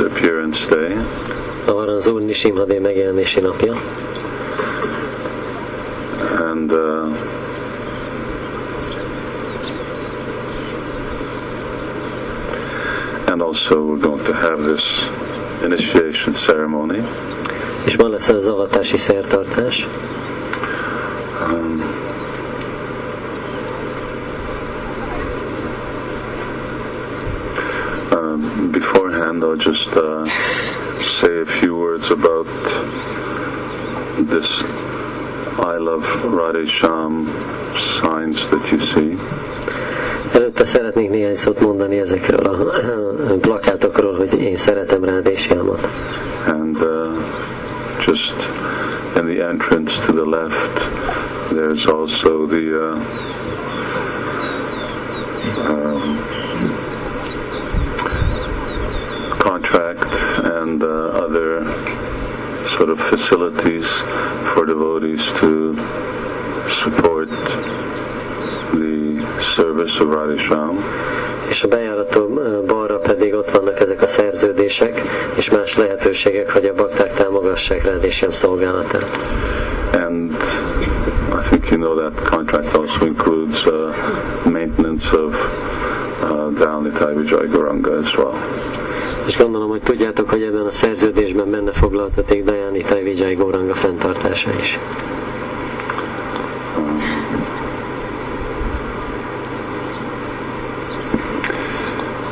appearance day. Van az Úr megjelenési napja, and uh, and also we're going to have this initiation ceremony. és ma lesz az avatási szertartás. Um, um, I'll just uh, say a few words about this I love Radhe Sham signs that you see. Előtte szeretnék néhány szót mondani ezekről a plakátokról, hogy én szeretem Rádésjámat. And uh, just in the entrance to the left, there's also the uh, um, contract and uh, other sort of facilities for devotees to support the service of Radhisham. És a bejáraton balra pedig ott vannak ezek a szerződések, és más lehetőségek, hogy a bakták támogassák szolgálatát. And I think you know that contract also includes uh, maintenance of uh, Dalnitai Vijay Goranga as well. És gondolom, hogy tudjátok, hogy ebben a szerződésben benne foglaltatik Dajani Tajvijay Góranga fenntartása is.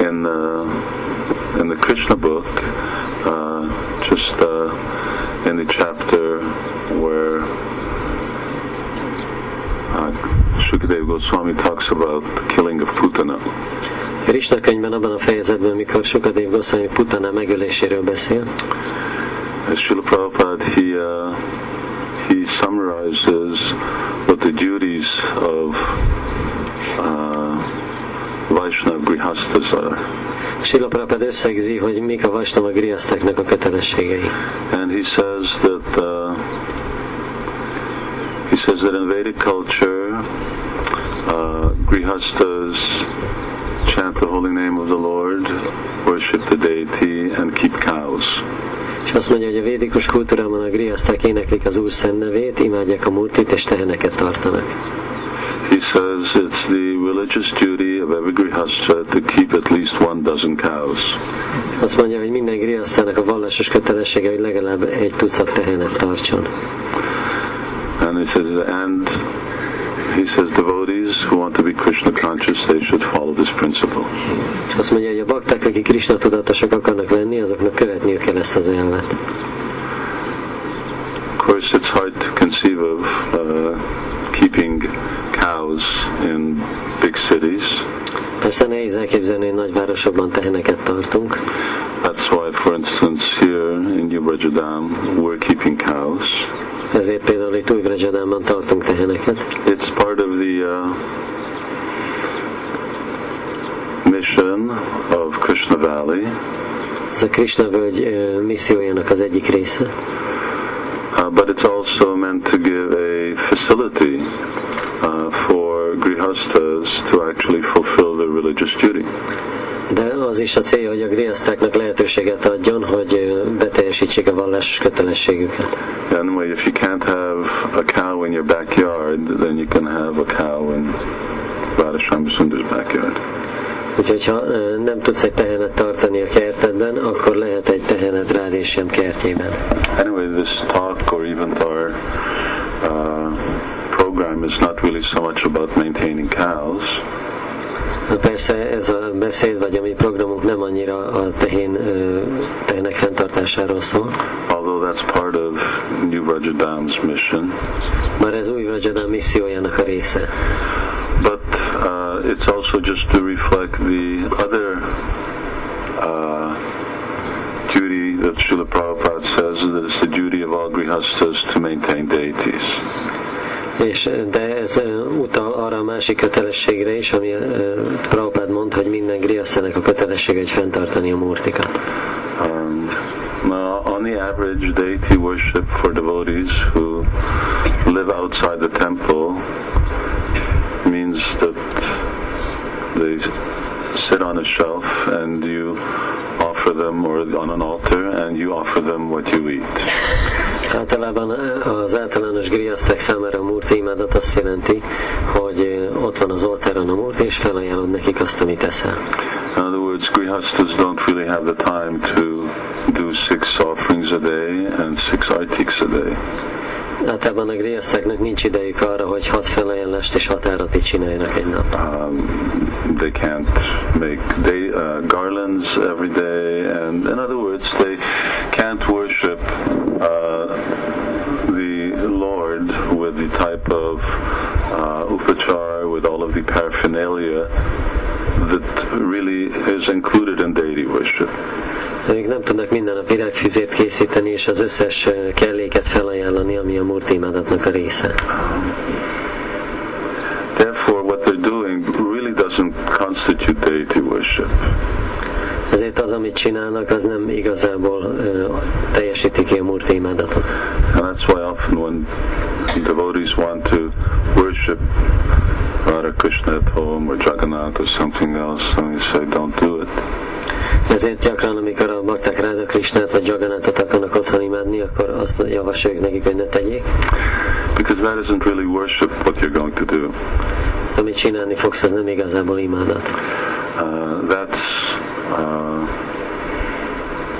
In uh, in the Krishna book, uh, just uh, in the chapter where uh, Shukadev Goswami talks about the killing of Putana, Krishna könyvben abban a fejezetben, mikor Sukadev Goswami Putana megöléséről beszél, Srila Prabhupada, he, uh, he summarizes what the duties of uh, Vaishnava Grihastas are. Sila Prabhupada összegzi, hogy mik a Vaisnava Griasztáknak a kötelességei. And he says that uh, he says that in Vedic culture, uh, Grihastas chant the holy name of the Lord, worship the deity, and keep cows. És azt mondja, hogy a védikus kultúrában a griaszták éneklik az Úr szent nevét, imádják a multit és teheneket tartanak. He says it's the religious duty of every grihastha to keep at least one dozen cows. Azt mondja, hogy minden griasztának a vallásos kötelessége, hogy legalább egy tucat tehenet tartson. And he says, and he says devotees who want to be Krishna conscious, they should follow this principle. Azt mondja, hogy a bakták, akik Krishna tudatosak akarnak lenni, azoknak követniük kell ezt az elvet. Of course, it's hard to conceive of uh, keeping cows in big cities. Persze nehéz elképzelni, hogy nagyvárosokban teheneket tartunk. That's why, for instance, here in New we're keeping cows. Ezért például itt új Vrajadánban tartunk teheneket. It's part of the uh, mission of Krishna Valley. Ez a Krishna völgy ö, missziójának az egyik része. Uh, but it's also meant to give a facility uh, for grihastas to actually fulfill their religious duty. De az is a célja, hogy a griasztáknak lehetőséget adjon, hogy ö, beteljesítsék a vallásos kötelességüket. Anyway, if you can't have a cow in your backyard, then you can have a cow in Radhasham Sundar's backyard. Úgyhogy ha nem tudsz egy tehenet tartani a kertedben, akkor lehet egy tehenet rád és sem kertjében. Anyway, this talk or even our uh, program is not really so much about maintaining cows, Persze ez a beszéd, vagy a mi programunk nem annyira a tehén, tehenek fenntartásáról szól, although that's part of New Rajadam's mission. már ez új Vrajadán missziójának a része. But uh, it's also just to reflect the other uh, duty that Srila Prabhupada says that it's the duty of all grihastas to maintain deities. És, de ez ö, utal arra a másik kötelességre is, ami uh, Prabhupád mond, hogy minden grihasztának a kötelessége, hogy fenntartani a murtikat. Um, now, on the average, deity worship for devotees who live outside the temple means that they sit on a shelf and you offer them, or on an altar, and you offer them what you eat. Általában eh, az általános számára a murti imádat azt jelenti, hogy eh, ott van az oltáron a murti, és felajánlod nekik azt, amit eszel. In other words, grihastas don't really have the time to do six offerings a day and six artiks a day. Általában a grihasztáknak nincs idejük arra, hogy hat felajánlást és csináljanak egy nap. Um, they can't make day, uh, garlands every day, and in other words, they can't worship uh, the Lord with the type of uh, upachar, with all of the paraphernalia that really is included in deity worship. Ők nem tudnak minden nap virágfüzét készíteni, és az összes ö, kelléket felajánlani, ami a murti imádatnak a része. Therefore, what they're doing really doesn't constitute deity worship. Ezért az, amit csinálnak, az nem igazából ö, teljesíti ki a murti imádatot. And that's why often when devotees want to worship Radha Krishna at home or Jagannath or something else, and you say, don't do it. Ezért gyakran, amikor a bakták Ráda Krishnát vagy Jaganátot akarnak otthon imádni, akkor azt javasoljuk nekik, hogy ne tegyék. Because that isn't really worship what you're going to do. Amit csinálni fogsz, az nem igazából imádat. Uh, that's uh,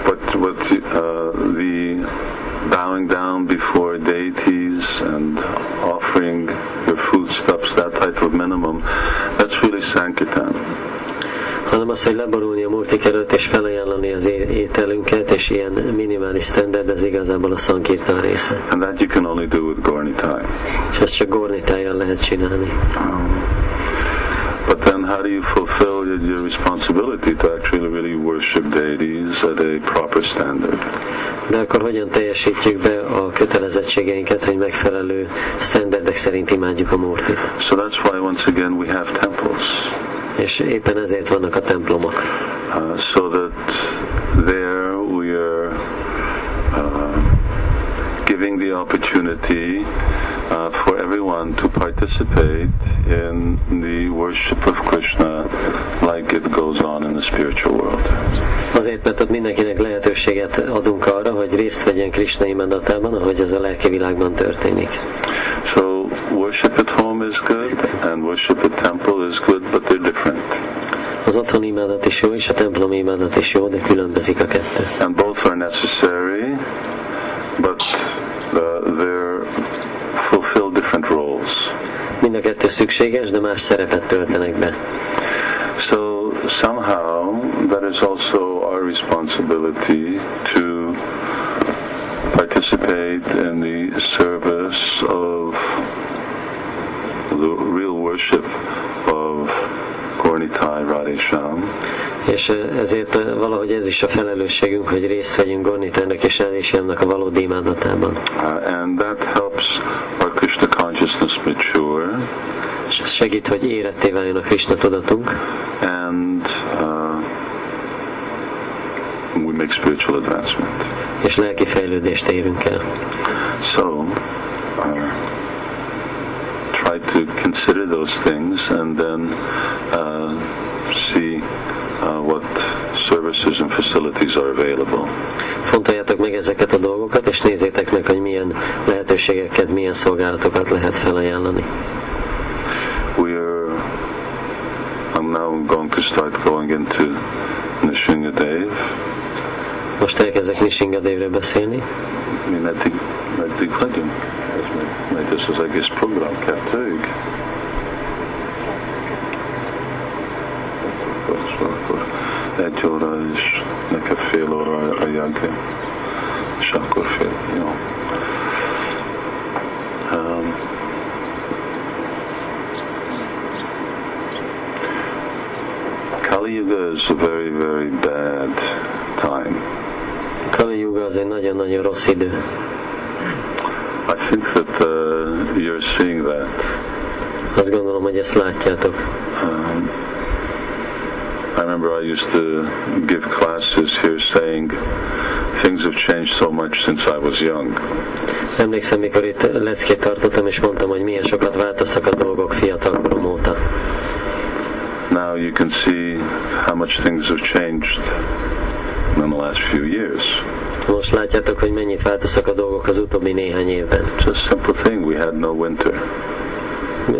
what, what uh, the bowing down before deities and offering your foodstuffs, that type of minimum, that's really Sankirtan. Hanem az, hogy leborulni a multik előtt és felajánlani az ételünket, és ilyen minimális standard, ez igazából a szankirtan része. And that you can only do with Gornitai. És ezt csak gornitájjal lehet csinálni. But then how do you fulfill your, your responsibility to actually really worship deities at a proper standard? De akkor hogyan teljesítjük be a kötelezettségeinket, hogy megfelelő standardek szerint imádjuk a murtit? So that's why once again we have temples. És éppen ezért vannak a templomok. Uh, so that there we are uh, giving the opportunity uh, for everyone to participate in the worship of Krishna like it goes on in the spiritual world. Azért, mert ott mindenkinek lehetőséget adunk arra, hogy részt vegyen Krishna imádatában, ahogy ez a lelki világban történik. Worship at home is good and worship at temple is good, but they're different. Az otthoni imádat is jó, és a templom imádat is jó, de különbözik a kettő. And both are necessary, but uh, they're fulfill different roles. Mind a kettő szükséges, de más szerepet töltenek be. So somehow that is also our responsibility to participate in the service of the real worship of Gornitai Radhesham. És eh, ezért eh, valahogy ez is a felelősségünk, hogy részt vegyünk Gornitának és Elisjámnak a valódi imádatában. Uh, and that helps our Krishna consciousness mature És ez segít, hogy éretté váljon a Krishna tudatunk, and uh, we make spiritual advancement. És lelki fejlődést érünk el. So, uh, try to consider those things and then uh, see uh, what services and facilities are available. Fontoljátok meg ezeket a dolgokat, és nézzétek meg, hogy milyen lehetőségeket, milyen szolgálatokat lehet felajánlani. We are. I'm now going to start going into Nishingadev. Most elkezdek Nishingadevről beszélni. Mi meddig, meddig vagyunk? Ez megy, megy ez az egész program kettőig. Akkor, egy óra és fél óra a jagja. És akkor fél, jó. Um, Kali Yuga is a very, very bad time. Yuga az egy nagyon-nagyon rossz idő. I think that uh, you're seeing that. Azt gondolom, hogy ezt látjátok. Um, I remember I used to give classes here saying things have changed so much since I was young. Emlékszem, mikor itt leckét tartottam, és mondtam, hogy milyen sokat változtak a dolgok fiatal korom óta. Now you can see how much things have changed in the last few years. Most látjátok, hogy mennyit változtak a dolgok az utóbbi néhány évben. A simple thing. We had no winter.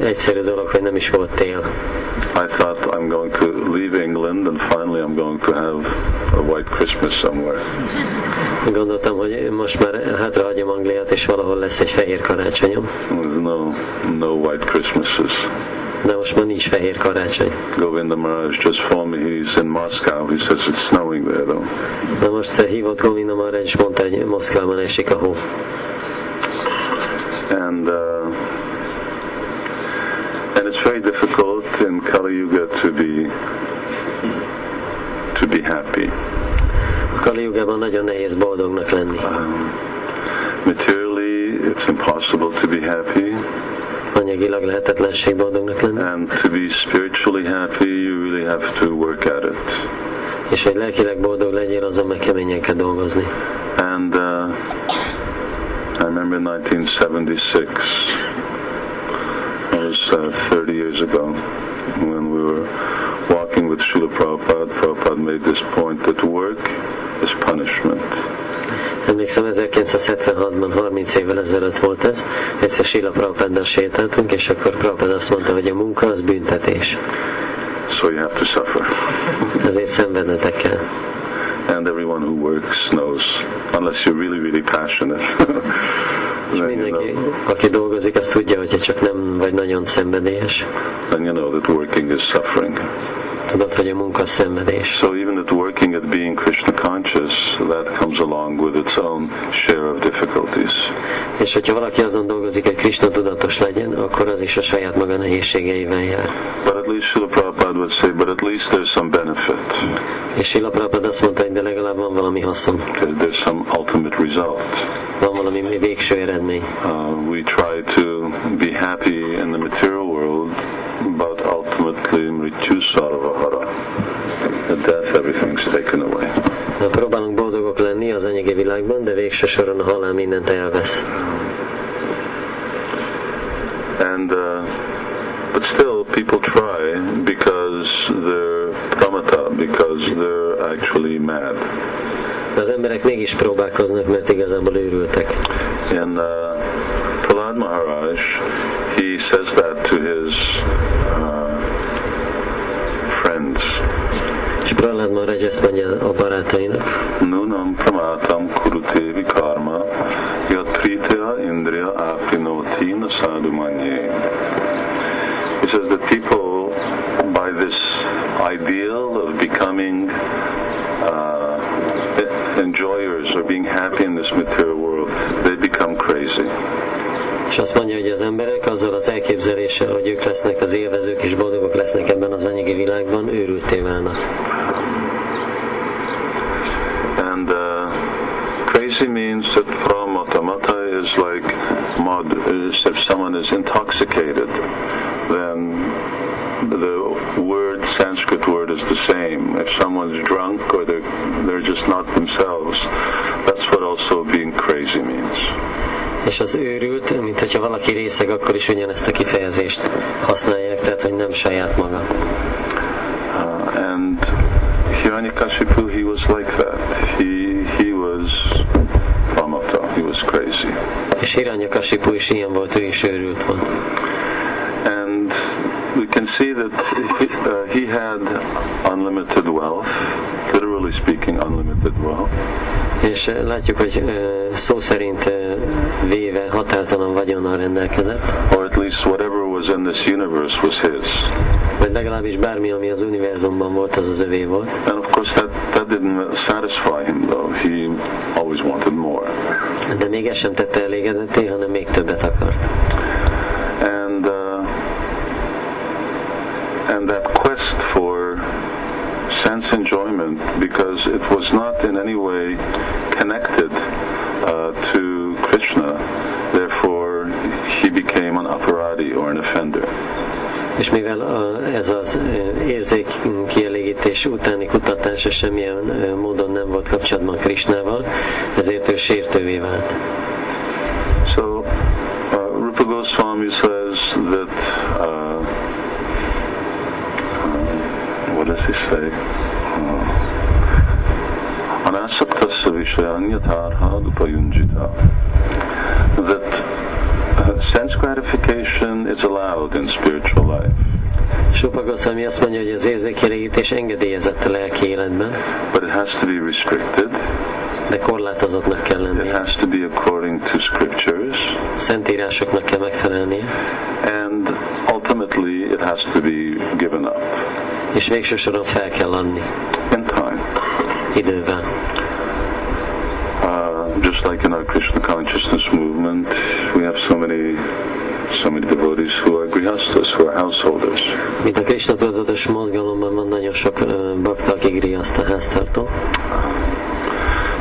Egyszerű dolog, hogy nem is volt tél. I thought I'm going to leave England and finally I'm going to have a white Christmas somewhere. Gondoltam, hogy most már hátrahagyom Angliát, és valahol lesz egy fehér karácsonyom. There's no no white Christmases. De most már nincs fehér karácsony. Govinda Maharaj just phoned me. He's in Moscow. He says it's snowing there though. Most hívott Govinda Maharaj, és mondta, hogy Moszkvában esik a hó. And uh, and it's very difficult in Kali Yuga to be to be happy. A Kali Jugában nagyon nehéz boldognak lenni. Um, materially, it's impossible to be happy, Anyagilag lehetetlenség boldognak lenni. and to be spiritually happy, you really have to work at it. És hogy lelkileg boldog legyél, azon meg keményen kell dolgozni. And uh, I remember 1976, that was uh, 30 years ago, when we were walking with Srila Prabhupada. Prabhupada made this point that work is punishment. Emlékszem, 1976-ban, 30 évvel ezelőtt volt ez, egyszer Sila Prabhupáddal sétáltunk, és akkor Prabhupád azt mondta, hogy a munka az büntetés. So you have to suffer. Ezért szenvednetek kell. And everyone who works knows, unless you're really, really passionate. És mindenki, aki dolgozik, azt tudja, hogyha csak nem vagy nagyon szenvedélyes, then you know that working is suffering. Tudod, hogy a munka szenvedés. So even at working at being Krishna conscious, that comes along with its own share of difficulties. És hogyha valaki azon dolgozik, hogy Krishna tudatos legyen, akkor az is a saját maga nehézségeivel jár. But at least Srila Prabhupada would say, but at least there's some benefit. És Sila Prabhupád azt mondta, hogy de legalább van valami haszon, There's some ultimate result. van valami végső eredmény. Uh, we try to be happy in the material world, but ultimately mrityu sarvahara. At death, everything's taken away. Na, próbálunk boldogok lenni az anyagi világban, de végső soron a halál mindent elvesz. And uh, but still, people try because they're pramata, because they're actually mad. De az emberek mégis próbálkoznak, mert igazából őrültek. And uh, Prahlad Maharaj, he says that to his Prahlad Maharaj ezt mondja a barátainak, Nunam pramatam kurute vikarma yat pritya indriya apinoti na sadhu manye. He says that people, by this ideal of becoming uh, enjoyers or being happy in this material world, they become crazy. és azt mondja, hogy az emberek azzal az elképzeléssel, hogy ők lesznek az élvezők és boldogok lesznek ebben az anyagi világban, őrülté válnak. Like mud. Is if someone is intoxicated, then the word Sanskrit word is the same. If someone's drunk or they're they're just not themselves, that's what also being crazy means. És az őrült, mint hogyha valaki részeg, akkor is ugyanezt a kifejezést használják, tehát hogy nem saját maga. Uh, and Hiranyakashipu, he was like that. He he was was crazy. És Hiranyakasipu is ilyen volt, ő is őrült volt. and we can see that he, uh, he had unlimited wealth, literally speaking, unlimited wealth, És eh, látjuk, hogy eh, szó szerint eh, véve határtalan vagyonnal rendelkezett, or at least whatever was in this universe was his. vagy legalábbis bármi, ami az univerzumban volt, az az övé volt. And of course, that, that didn't satisfy him, though. He always wanted more. De még ez sem tette elégedetté, hanem még többet akart. And uh, and that quest for sense enjoyment because it was not in any way connected uh, to Krishna. Therefore, he aparadi or an offender. És mivel a, ez az érzék kielégítés utáni kutatása semmilyen módon nem volt kapcsolatban Krisnával, ezért ő sértővé vált. So, uh, Rupa Goswami says that. Uh, uh, what does he say? Uh, Anasaktasya vishayanyatharha upayunjita. That uh, sense gratification is allowed in spiritual life, Supa Goswami azt mondja, hogy az érzékkielégítés engedélyezett a lelki életben, but it has to be restricted. de korlátozottnak kell It lennie. has to be according to scriptures, Szentírásoknak kell megfelelnie, and ultimately it has to be given up és végső soron fel kell adni in time. idővel. Consciousness movement, we have so many, so many devotees who are grihastas, who are householders. A Krishna tudatos mozgalomban van nagyon sok bakta, aki griaszt a háztartó.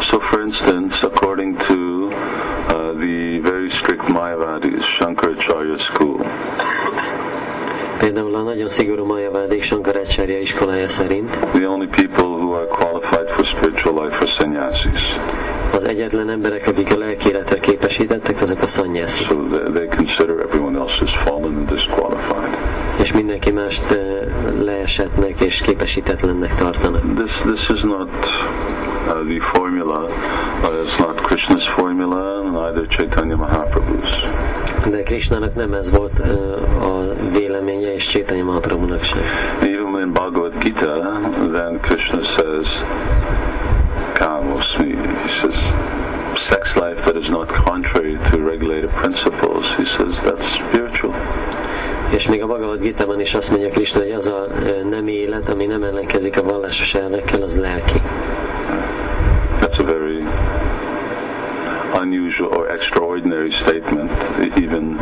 So, for instance, according to uh, the very strict Mayavadis, Shankaracharya school, Például a nagyon szigorú Majavádik Sankaracharya iskolája szerint the only people who are qualified for spiritual life are sannyasis. Az egyetlen emberek, akik a lelki életre képesítettek, azok a szanyászi. So they, consider everyone else as fallen and disqualified. És mindenki mást ö, leesetnek és képesítetlennek tartanak. This this is not uh, the formula. Uh, it's not Krishna's formula, neither Chaitanya Mahaprabhu's. De Krishnának nem ez volt ö, a véleménye, és Csétanya Mahaprabhunak sem. Even in Bhagavad Gita, then Krishna says, Kamosmi, he says, sex life that is not contrary to regulated principles, he says that's spiritual. És még a Bhagavad Gita-ban is azt mondja Krishna, hogy az a élet, ami nem ellenkezik a vallásos elvekkel, az lelki. That's a very unusual or extraordinary statement. Even,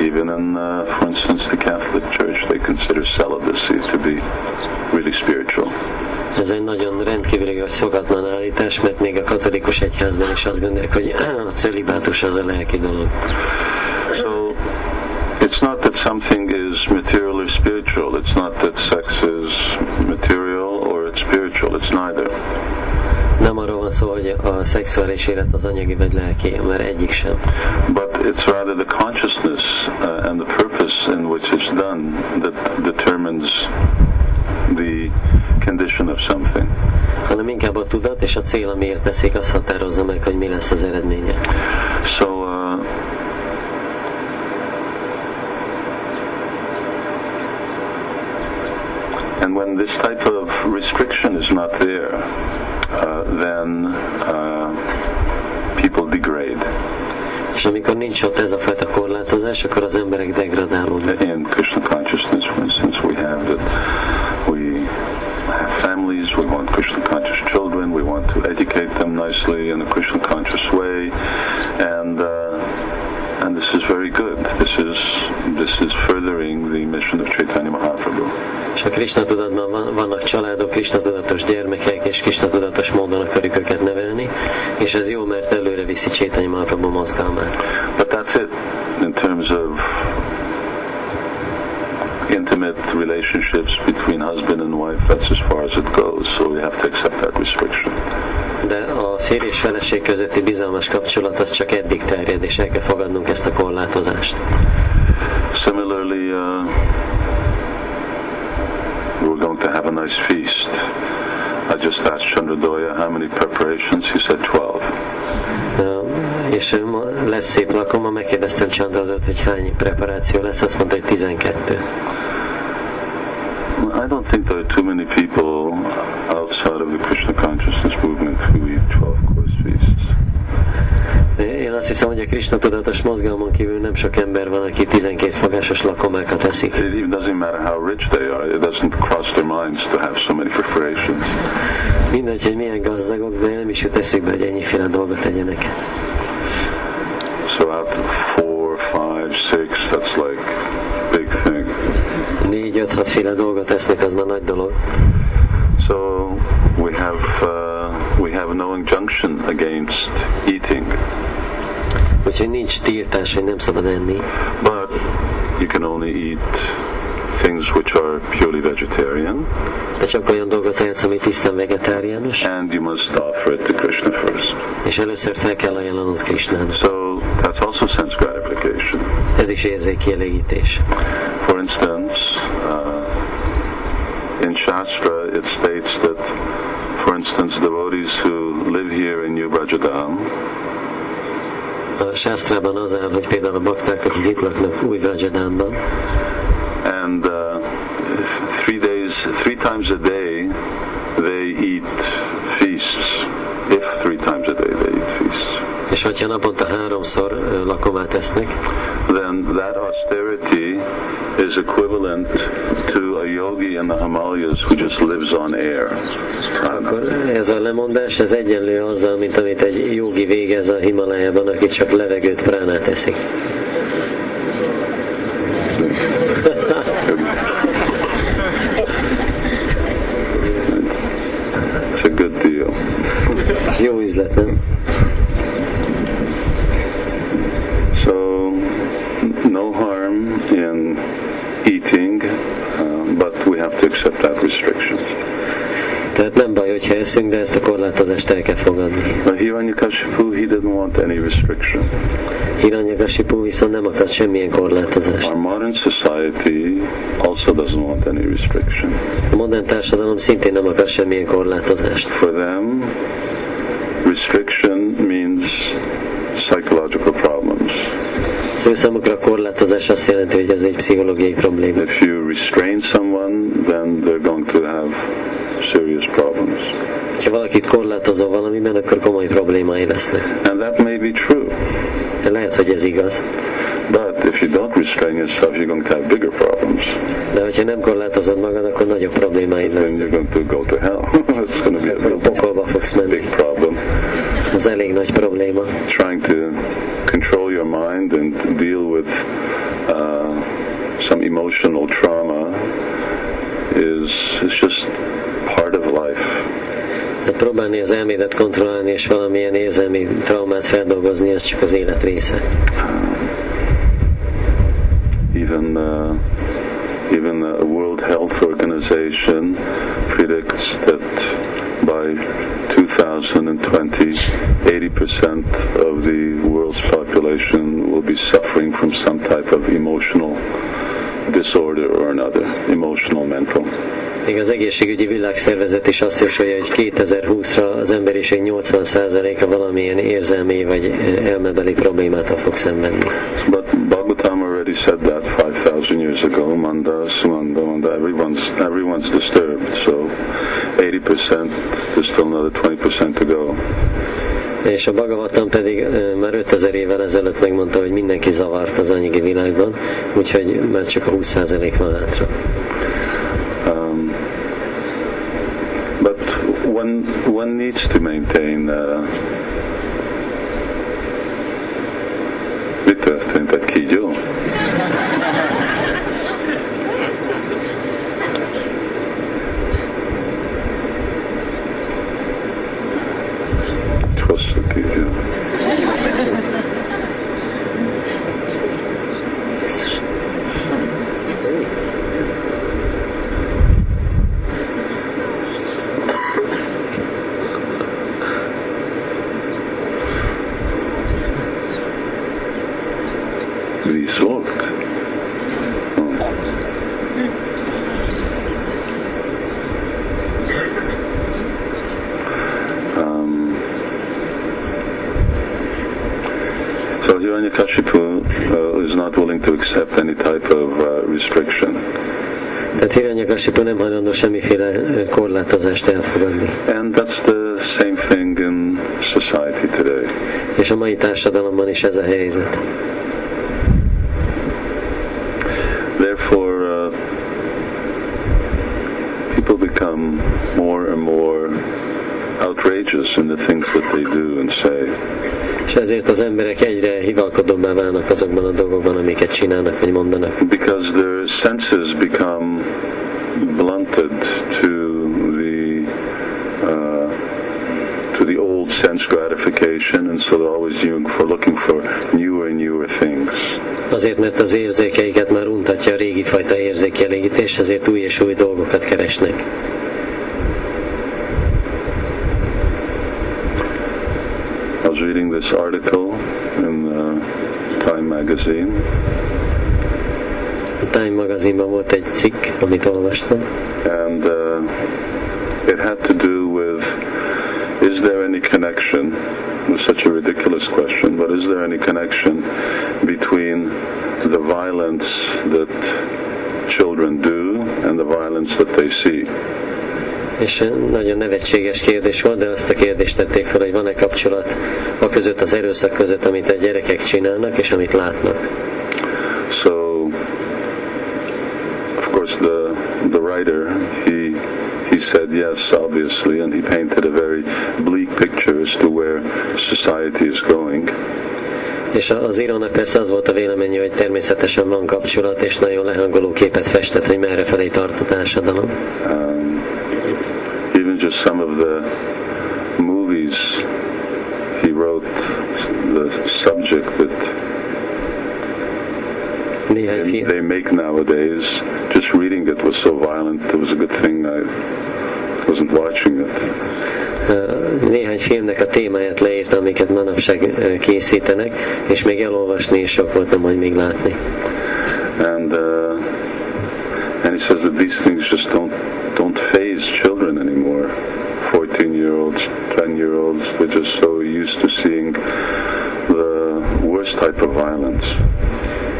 even in, uh, for instance, the Catholic Church, they consider celibacy to be really spiritual. Ez egy nagyon rendkívüli vagy szokatlan állítás, mert még a katolikus egyházban is azt gondolják, hogy a celibátus az a lelki dolog. So it's not that something is material or spiritual. It's not that sex is material or it's spiritual. It's neither. Nem arról van szó, hogy a szexuális élet az anyagi vagy lelki, mert egyik sem. But it's rather the consciousness uh, and the purpose in which it's done that determines the condition of something. hanem inkább a tudat és a cél, amiért teszik, azt határozza meg, hogy mi lesz az eredménye. So, uh, and when this type of restriction is not there, uh, then uh, people degrade. És amikor nincs ott ez a fajta korlátozás, akkor az emberek degradálódnak. In Krishna consciousness, for instance, we have that we have families, we want Krishna conscious children, we want to educate them nicely in a Krishna conscious way, and uh, and this is very good. This is this is furthering the mission of Chaitanya Mahaprabhu. És a Krishna tudatban vannak családok, Krishna tudatos gyermekek, és Krishna tudatos módon akarjuk őket nevelni, és ez jó, mert előre viszi Csétanya Mahaprabhu mozgalmát. But that's it in terms of intimate relationships between husband and wife. That's as far as it goes. So we have to accept that restriction. De a férj és feleség közötti bizalmas kapcsolat az csak eddig terjed, és el kell fogadnunk ezt a korlátozást. Similarly, uh, we're going to have a nice feast. I just asked Chandradoya how many preparations. He said 12. Ö, És ma lesz szép lakoma, megkérdeztem Csandradot, hogy hány preparáció lesz, azt mondta, hogy 12. I don't think there are too many people outside of the Krishna consciousness movement who eat 12 course feasts. Én azt hiszem, hogy a Krishna tudatos mozgalmon kívül nem sok ember van, aki 12 fogásos lakomákat eszik. It even doesn't matter how rich they are. It doesn't cross their minds to have so many preparations. Mindegy, hogy milyen gazdagok, de nem is jut eszükbe, hogy ennyiféle dolgot tegyenek. So out of four, five, six, that's like big thing. Négy, öt, hat féle dolgot esznek, az már nagy dolog. So we have uh, we have no injunction against eating, Úgyhogy nincs tiltás, hogy nem szabad enni, but you can only eat things which are purely vegetarian, de csak olyan dolgot tehetsz, ami tisztán vegetáriánus, and you must offer it to Krishna first. és először fel kell ajánlanod Krisnának. So that's also sense gratification. Ez is érzékkielégítés. For instance, uh, in Shastra it states that, for instance, devotees who live here in New Brajadam A sásztrában az áll, hogy például a bakták, akik itt laknak új Vrajadánban, and uh, three days, three times a day, they eat és hogyha naponta háromszor lakomát esznek, then that austerity is equivalent to a yogi in the Himalayas who just lives on air. akkor ez a lemondás, ez egyenlő azzal, mint amit egy jogi végez a Himalájában, aki csak levegőt, pránát eszik. It's a good deal. Jó üzlet, nem? Eating, uh, but we have to accept that restriction. Tehát nem baj, hogyha eszünk, de ezt a korlátozást el kell fogadni. Hiranyakashipu, he didn't want any restriction. Hiranyagasipu viszont nem akart semmilyen korlátozást. Our modern society also doesn't want any restriction. A modern társadalom szintén nem akar semmilyen korlátozást. For them, restriction means psychological problems. Az ő számukra a korlátozás azt jelenti, hogy ez egy pszichológiai probléma. If you restrain someone, then they're going to have serious problems. Ha valakit korlátozol valamiben, akkor komoly problémái lesznek. And that may be true. De lehet, hogy ez igaz. But if you don't restrain yourself, you're going to have bigger problems. De hogyha nem korlátozod magad, akkor nagyobb problémáid Then lesznek. you're going to go to hell. It's going to be a Akkor a big, pokolba fogsz menni. big problem. Az elég nagy probléma. Trying to control your mind and deal with uh, some emotional trauma is, is just part of life. Tehát próbálni az elmédet kontrollálni, és valamilyen érzelmi traumát feldolgozni, ez csak az élet része. Even uh, even the World Health Organization predicts that by 2020, 80% of the world's population will be suffering from some type of emotional disorder or another, emotional, mental. Még az egészségügyi világszervezet is azt jósolja, hogy 2020-ra az emberiség 80%-a valamilyen érzelmi vagy elmebeli problémától fog szenvedni. But Bhagavatam already said that 5,000 years ago. Manda, Sumanda, Manda. Everyone's everyone's disturbed. So 80%. There's still another 20% to go. És a Bhagavatam pedig már 5000 évvel ezelőtt megmondta, hogy mindenki zavart az anyagi világban, úgyhogy már csak a 20% van hátra. Um, but one one needs to maintain. Uh, mi történt egy kígyó? not willing to accept any type of uh, restriction. Tehát Hiranyakasipu nem hajlandó semmiféle korlátozást elfogadni. And that's the same thing in society today. És a mai társadalomban is ez a helyzet. Therefore, uh, people become more and more outrageous in the things that they do and say. és ezért az emberek egyre hivalkodóbbá válnak azokban a dolgokban, amiket csinálnak vagy mondanak. Because their senses become blunted to the uh, to the old sense gratification, and so they're always for looking for newer and newer things. Azért, mert az érzékeiket már untatja a régi fajta érzékielégítés, ezért új és új dolgokat keresnek. This article in uh, Time magazine, A Time magazinban volt egy cikk, amit olvastam, and uh, it had to do with is there any connection? It was such a ridiculous question, but is there any connection between the violence that children do and the violence that they see? És nagyon nevetséges kérdés volt, de azt a kérdést tették fel, hogy van-e kapcsolat a között, az erőszak között, amit a gyerekek csinálnak, és amit látnak. So, of course, the the writer he he said yes, obviously, and he painted a very bleak picture as to where society is going. És az írónak persze az volt a véleménye, hogy természetesen van kapcsolat, és nagyon lehangoló képet festett, hogy merre felé tart a társadalom. Um, just some of the movies he wrote, the subject that they, they make nowadays, just reading it was so violent. It was a good thing I wasn't watching it. Néhány filmnek a témáját leírta, amiket manapság készítenek, és még elolvasni is sok volt, nem majd még látni. and uh, and he says that these things just don't don't phase children anymore. Fourteen year olds, ten year olds, they're just so used to seeing the worst type of violence.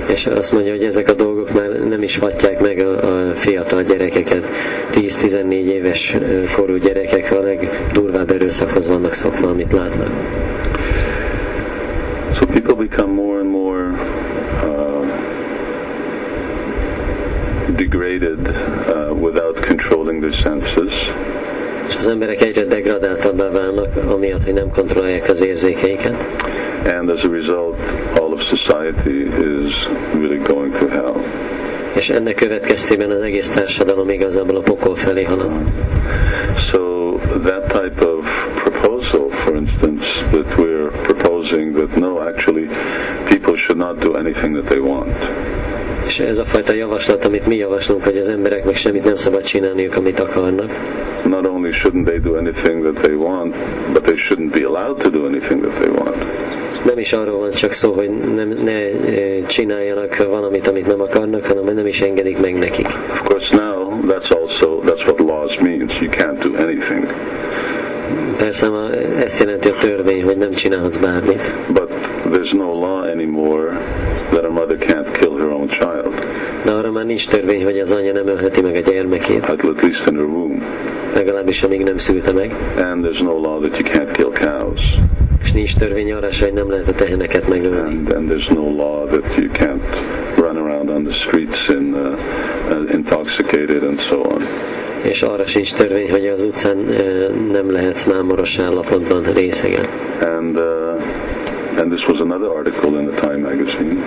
És azt mondja, hogy ezek a dolgok már nem is hatják meg a, a fiatal gyerekeket. 10-14 éves korú gyerekek a legdurvább erőszakhoz vannak szokva, amit látnak. So people become more and more uh, degraded uh, without controlling their senses. És az emberek egyre amiatt, hogy nem kontrollálják az érzékeiket. And as a result, all of society is really going to hell. És ennek következtében az egész társadalom igazából a pokol felé halad. So that type of proposal, for instance, that we're proposing that no, actually, people should not do anything that they want. És ez a fajta javaslat, amit mi javaslunk, hogy az emberek meg semmit nem szabad csinálniuk, amit akarnak. Not only shouldn't they do anything that they want, but they shouldn't be allowed to do anything that they want. Nem is arról van csak szó, hogy nem, ne eh, csináljanak valamit, amit nem akarnak, hanem nem is engedik meg nekik. Of course, now that's also that's what laws means. You can't do anything. Persze ezt jelenti a törvény, hogy nem csinálhatsz bármit. But there's no law anymore that a mother can't kill her own child, De arra már nincs törvény, hogy az anya nem ölheti meg a gyermekét, at least in her womb. legalábbis amíg nem szülte meg. And there's no law that you can't kill cows. És nincs törvény arra se, hogy nem lehet a teheneket megölni. and, and there's no law that you can't run around on the streets in uh, uh, intoxicated and so on. És arra sincs törvény, hogy az utcán eh, nem lehetsz mámoros állapotban részegen. And uh, and this was another article in the Time magazine.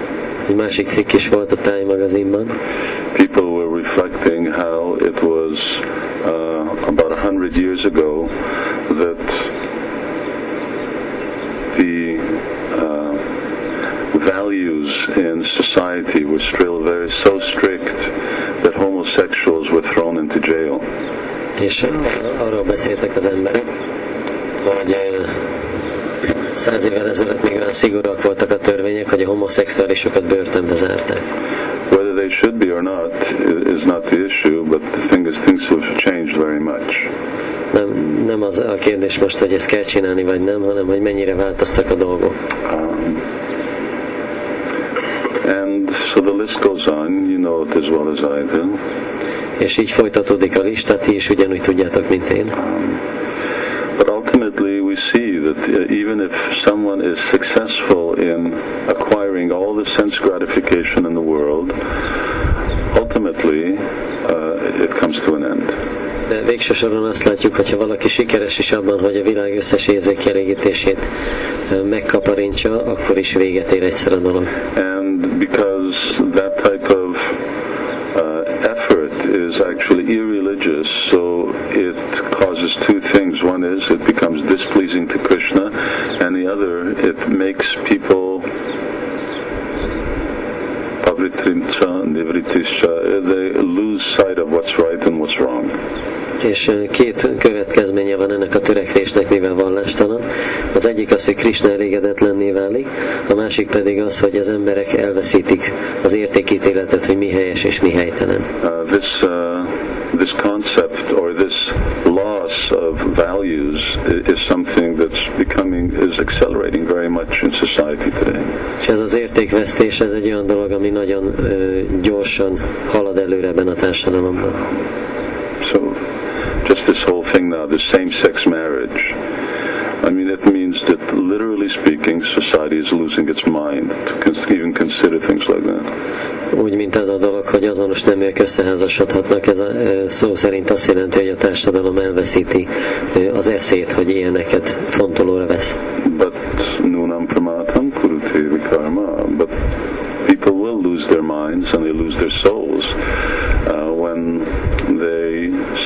Egy másik cikk is volt a Time magazinban, People were reflecting how it was uh, about a hundred years ago that the uh, values in society were still very so strict that homosexuals were thrown into jail. és arról beszéltek az emberek, hogy eh, száz évvel ezelőtt még olyan szigorúak voltak a törvények, hogy a homoszexuálisokat börtönbe zárták. Whether they should be or not is not the issue, but the thing is, things have changed very much. Nem, nem az a kérdés most, hogy ezt kell csinálni, vagy nem, hanem hogy mennyire változtak a dolgok. Um, and so the list goes on, you know it as well as I do. És így folytatódik a lista, ti is ugyanúgy tudjátok, mint én. See that uh, even if someone is successful in acquiring all the sense gratification in the world, ultimately uh, it comes to an end. De végső soron azt látjuk, hogyha valaki sikeres is abban, hogy a világ összes érzékelégítését ö, megkaparintsa, akkor is véget ér egyszer a dolog. And because that type of uh, is actually irreligious, so it causes two things. One is it becomes displeasing to Krishna, and the other, it makes people they lose sight of what's right and what's wrong. És két következménye van ennek a törekvésnek, mivel vallástalan. Az egyik az, hogy Krishna elégedetlenné válik, a másik pedig az, hogy az emberek elveszítik az értékítéletet, hogy mi helyes és mi helytelen. Uh, this uh, this concept or this loss of values is something that's becoming is accelerating very much in society today. És ez az értékvesztés, ez egy olyan dolog, ami nagyon ö, gyorsan halad előre ebben a társadalomban. So, whole thing now, this same-sex marriage. I mean, it means that literally speaking, society is losing its mind to even consider things like that. Úgy, mint ez a dolog, hogy azonos neműek összeházasodhatnak, ez a szó szerint azt jelenti, hogy a társadalom elveszíti az eszét, hogy ilyeneket fontolóra vesz. But nunam pramatam kurute vikarma. But people will lose their minds and they lose their souls uh, when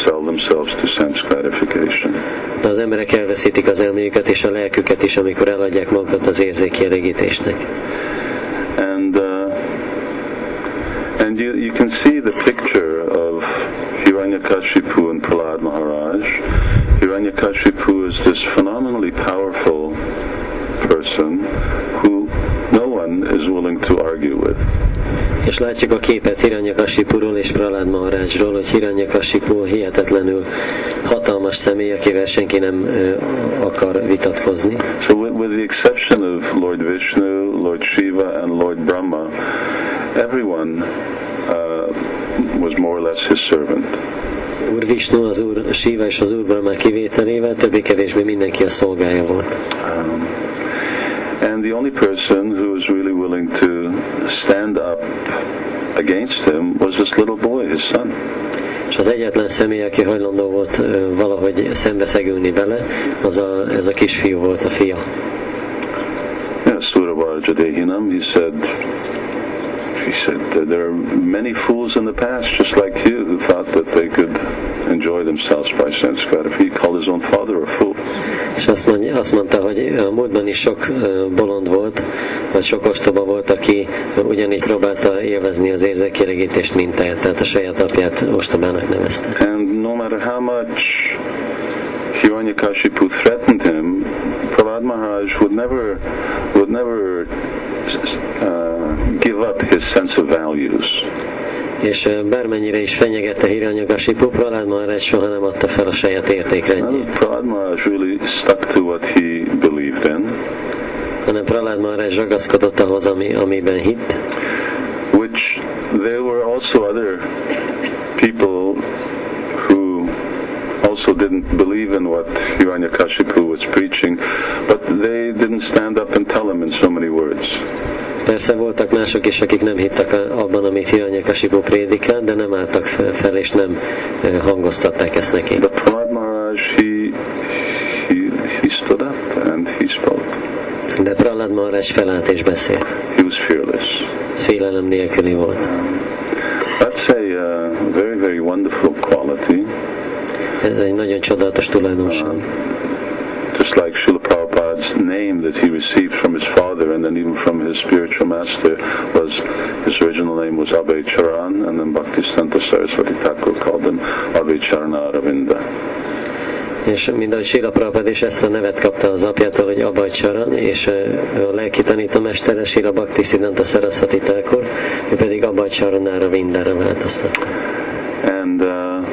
sell themselves to sense gratification. De az emberek elveszítik az elméjüket és a lelküket is, amikor eladják magukat az. And uh, and you you can see the picture of Hiranyakashipu and Prahlad Maharaj. Hiranyakashipu is this phenomenally powerful person who no one is willing to argue with. És látjuk a képet Hiranyakasipuról és Pralád Maharajról, hogy Hiranyakasipu hihetetlenül hatalmas személy, akivel senki nem akar vitatkozni. So, with, with the exception of Lord Vishnu, Lord Shiva, and Lord Brahma, everyone uh, was more or less his servant. Az Úr Vishnu, az Úr Shiva és az Úr Brahma kivételével többé-kevésbé mindenki a szolgája volt. Um, and the only person who was really willing to stand up against him was this little boy, his son. És az egyetlen személy, aki hajlandó volt valahogy szembeszegülni vele, az a, ez a kisfiú volt, a fia. Yeah, Suravarja Dehinam, he said, he said, there are many fools in the past just like you who thought that they could enjoy themselves by sense gratification. He called his own father a fool. És azt, mondja, azt mondta, hogy a múltban is sok bolond volt, vagy sok ostoba volt, aki ugyanígy próbálta élvezni az érzékkielégítést tehát a saját apját ostobának nevezte. And no matter how much Hiranyakashipu threatened him, Prahlad Maharaj would never would never uh, give up his sense of values. És bármennyire is fenyegette Hiranyagasipu, Pralád Maharaj soha nem adta fel a saját értékrendjét, Maharaj really stuck to what he believed in, hanem Pralád Maharaj ragaszkodott ahhoz, ami, amiben hitt, which there were also other people who also didn't believe in what Hiranyakashipu was preaching, but they didn't stand up and tell him in so many words. Persze voltak mások is, akik nem hittek abban, amit Hiranyakasipu prédikál, de nem álltak fel, fel és nem ö, hangoztatták ezt neki. But Prahlad Maharaj, he, he, he stood up and he spoke. De Prahlad Maharaj felállt és beszélt. He was fearless. Félelem nélküli volt. That's a uh, very, very wonderful quality. Ez egy nagyon csodálatos tulajdonság. Just like Srila Prabhupada's name that he received from his father and then even from his spiritual master was, his original name was Abhay Charan and then Bhaktisiddhanta Saraswati Thakur called him Abhay Charana Aravinda. És mind ahogy Sila Prabhupada is ezt a nevet kapta az apjától, hogy Abhay Charan, és a lelki tanítomestere Sila Bhakti Siddhanta Saraswati Thakur, ő pedig Abhay Charanára Vindára változtatta. And uh,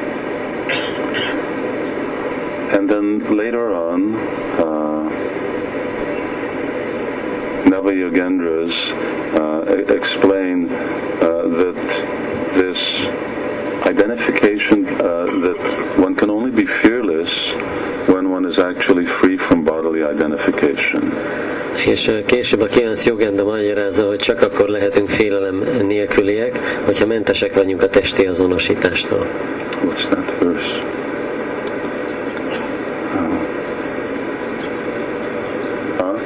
and then later on, uh, Nava Yogendras uh, explain uh, that this identification uh, that one can only be fearless when one is actually free from bodily identification. És ö, később a 9 jogenda magyarázza, hogy csak akkor lehetünk félelem nélküliek, hogyha mentesek vagyunk a testi azonosítástól. What's that verse? Uh, huh?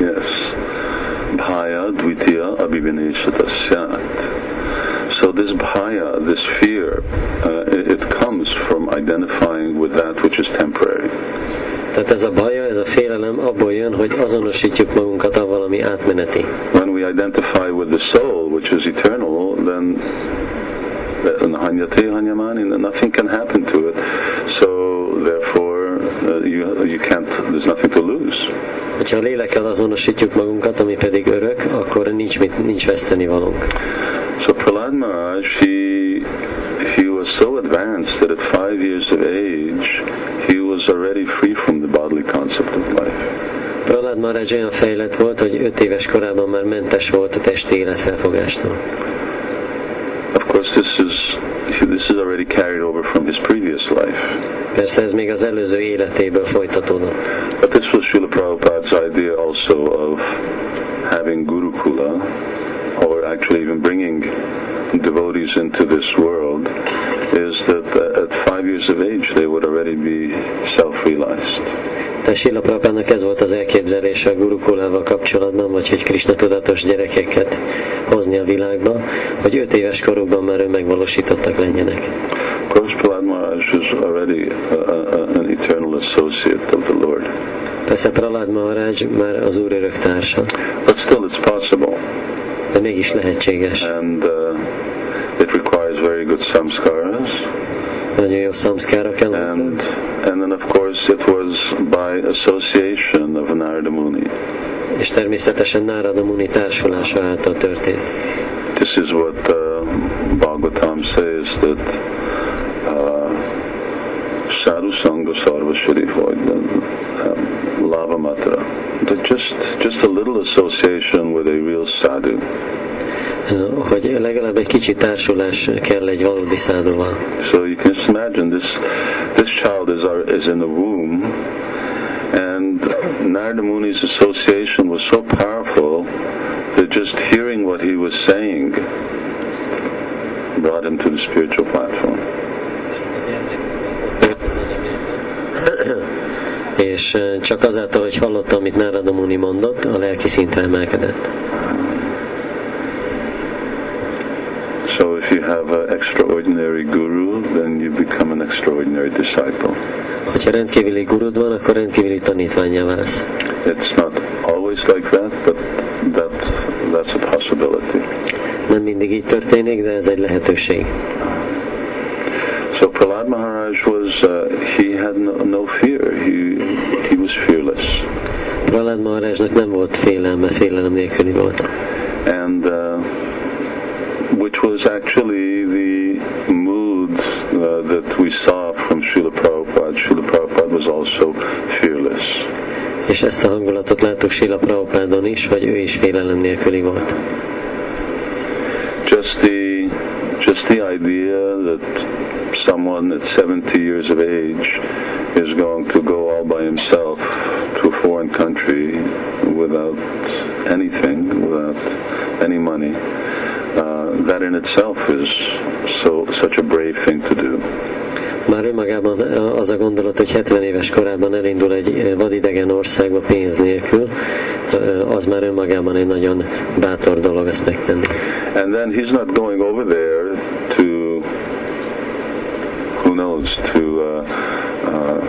Yes. So this bhaya, this fear, uh, it, it comes from identifying with that which is temporary. Tehát ez a baja, ez a félelem abból jön, hogy azonosítjuk magunkat avval, ami átmeneti. When we identify with the soul, which is eternal, then hanyamani, nothing can happen to it. So therefore, uh, you, you can't, there's nothing to lose. Ha a lélekkel azonosítjuk magunkat, ami pedig örök, akkor nincs, mit, nincs veszteni valunk. So Prahlad Maharaj, he, he was so advanced that at five years of age, he was already free from the bodily concept of life. Prahlad Maharaj olyan fejlett volt, hogy öt éves korában már mentes volt a testi életfelfogástól. This is this is already carried over from his previous life. Persze ez még az előző életéből folytatódott. But this was Srila Prabhupada's idea also of having Gurukula, or actually even bringing devotees into this world, is that at five years of age they would already be self-realized. Tehát Sila Prabhupának ez volt az elképzelése a Gurukulával kapcsolatban, vagy hogy Krishna tudatos gyerekeket hozni a világba, hogy öt éves korukban már ő megvalósítottak legyenek. Prahlad Maharaj already a, a, an eternal associate of the Lord. Persze Prahlad Maharaj már az Úr örök társa, But still, it's possible. de mégis lehetséges. And uh, it requires very good samskaras. Nagyon jó szamszkára kell. And, and then, of course, it was by association of Narada Muni. És természetesen Nárada Muni társulása által történt. This is what uh, Bhagavatam says that uh, Sadhu Sangha Sarva Sharif um, Lava Matra. Just, just a little association with a real sadhu. Uh, hogy legalább egy kicsi társulás kell egy valódi szádóval. So you can just imagine this, this child is, our, is in the womb and Narada Muni's association was so powerful that just hearing what he was saying brought him to the spiritual platform. És csak azáltal, hogy hallotta, amit Nárada Muni mondott, a lelki szintre emelkedett. So if you have an extraordinary guru, then you become an extraordinary disciple. Hogyha rendkívüli gurud van, akkor rendkívüli tanítványá válsz. It's not always like that, but that, that's a possibility. Nem mindig így történik, de ez egy lehetőség. So Prahlad Maharaj was, uh, he had no, no fear. He, fearless. Prahlad Maharajnak nem volt félelme, félelem nélküli volt. And uh, which was actually the mood uh, that we saw from Srila Prabhupada. Srila Prabhupada was also fearless. És ezt a hangulatot láttuk Sila Prabhupádon is, hogy ő is félelem nélküli volt. Just the, just the idea that someone at 70 years of age is going to go all by himself foreign country without anything, without any money, uh, that in itself is so such a brave thing to do. Már önmagában az a gondolat, hogy 70 éves korában elindul egy vadidegen országba pénz nélkül, az már önmagában egy nagyon bátor dolog ezt megtenni. And then he's not going over there to, who knows, to uh, uh,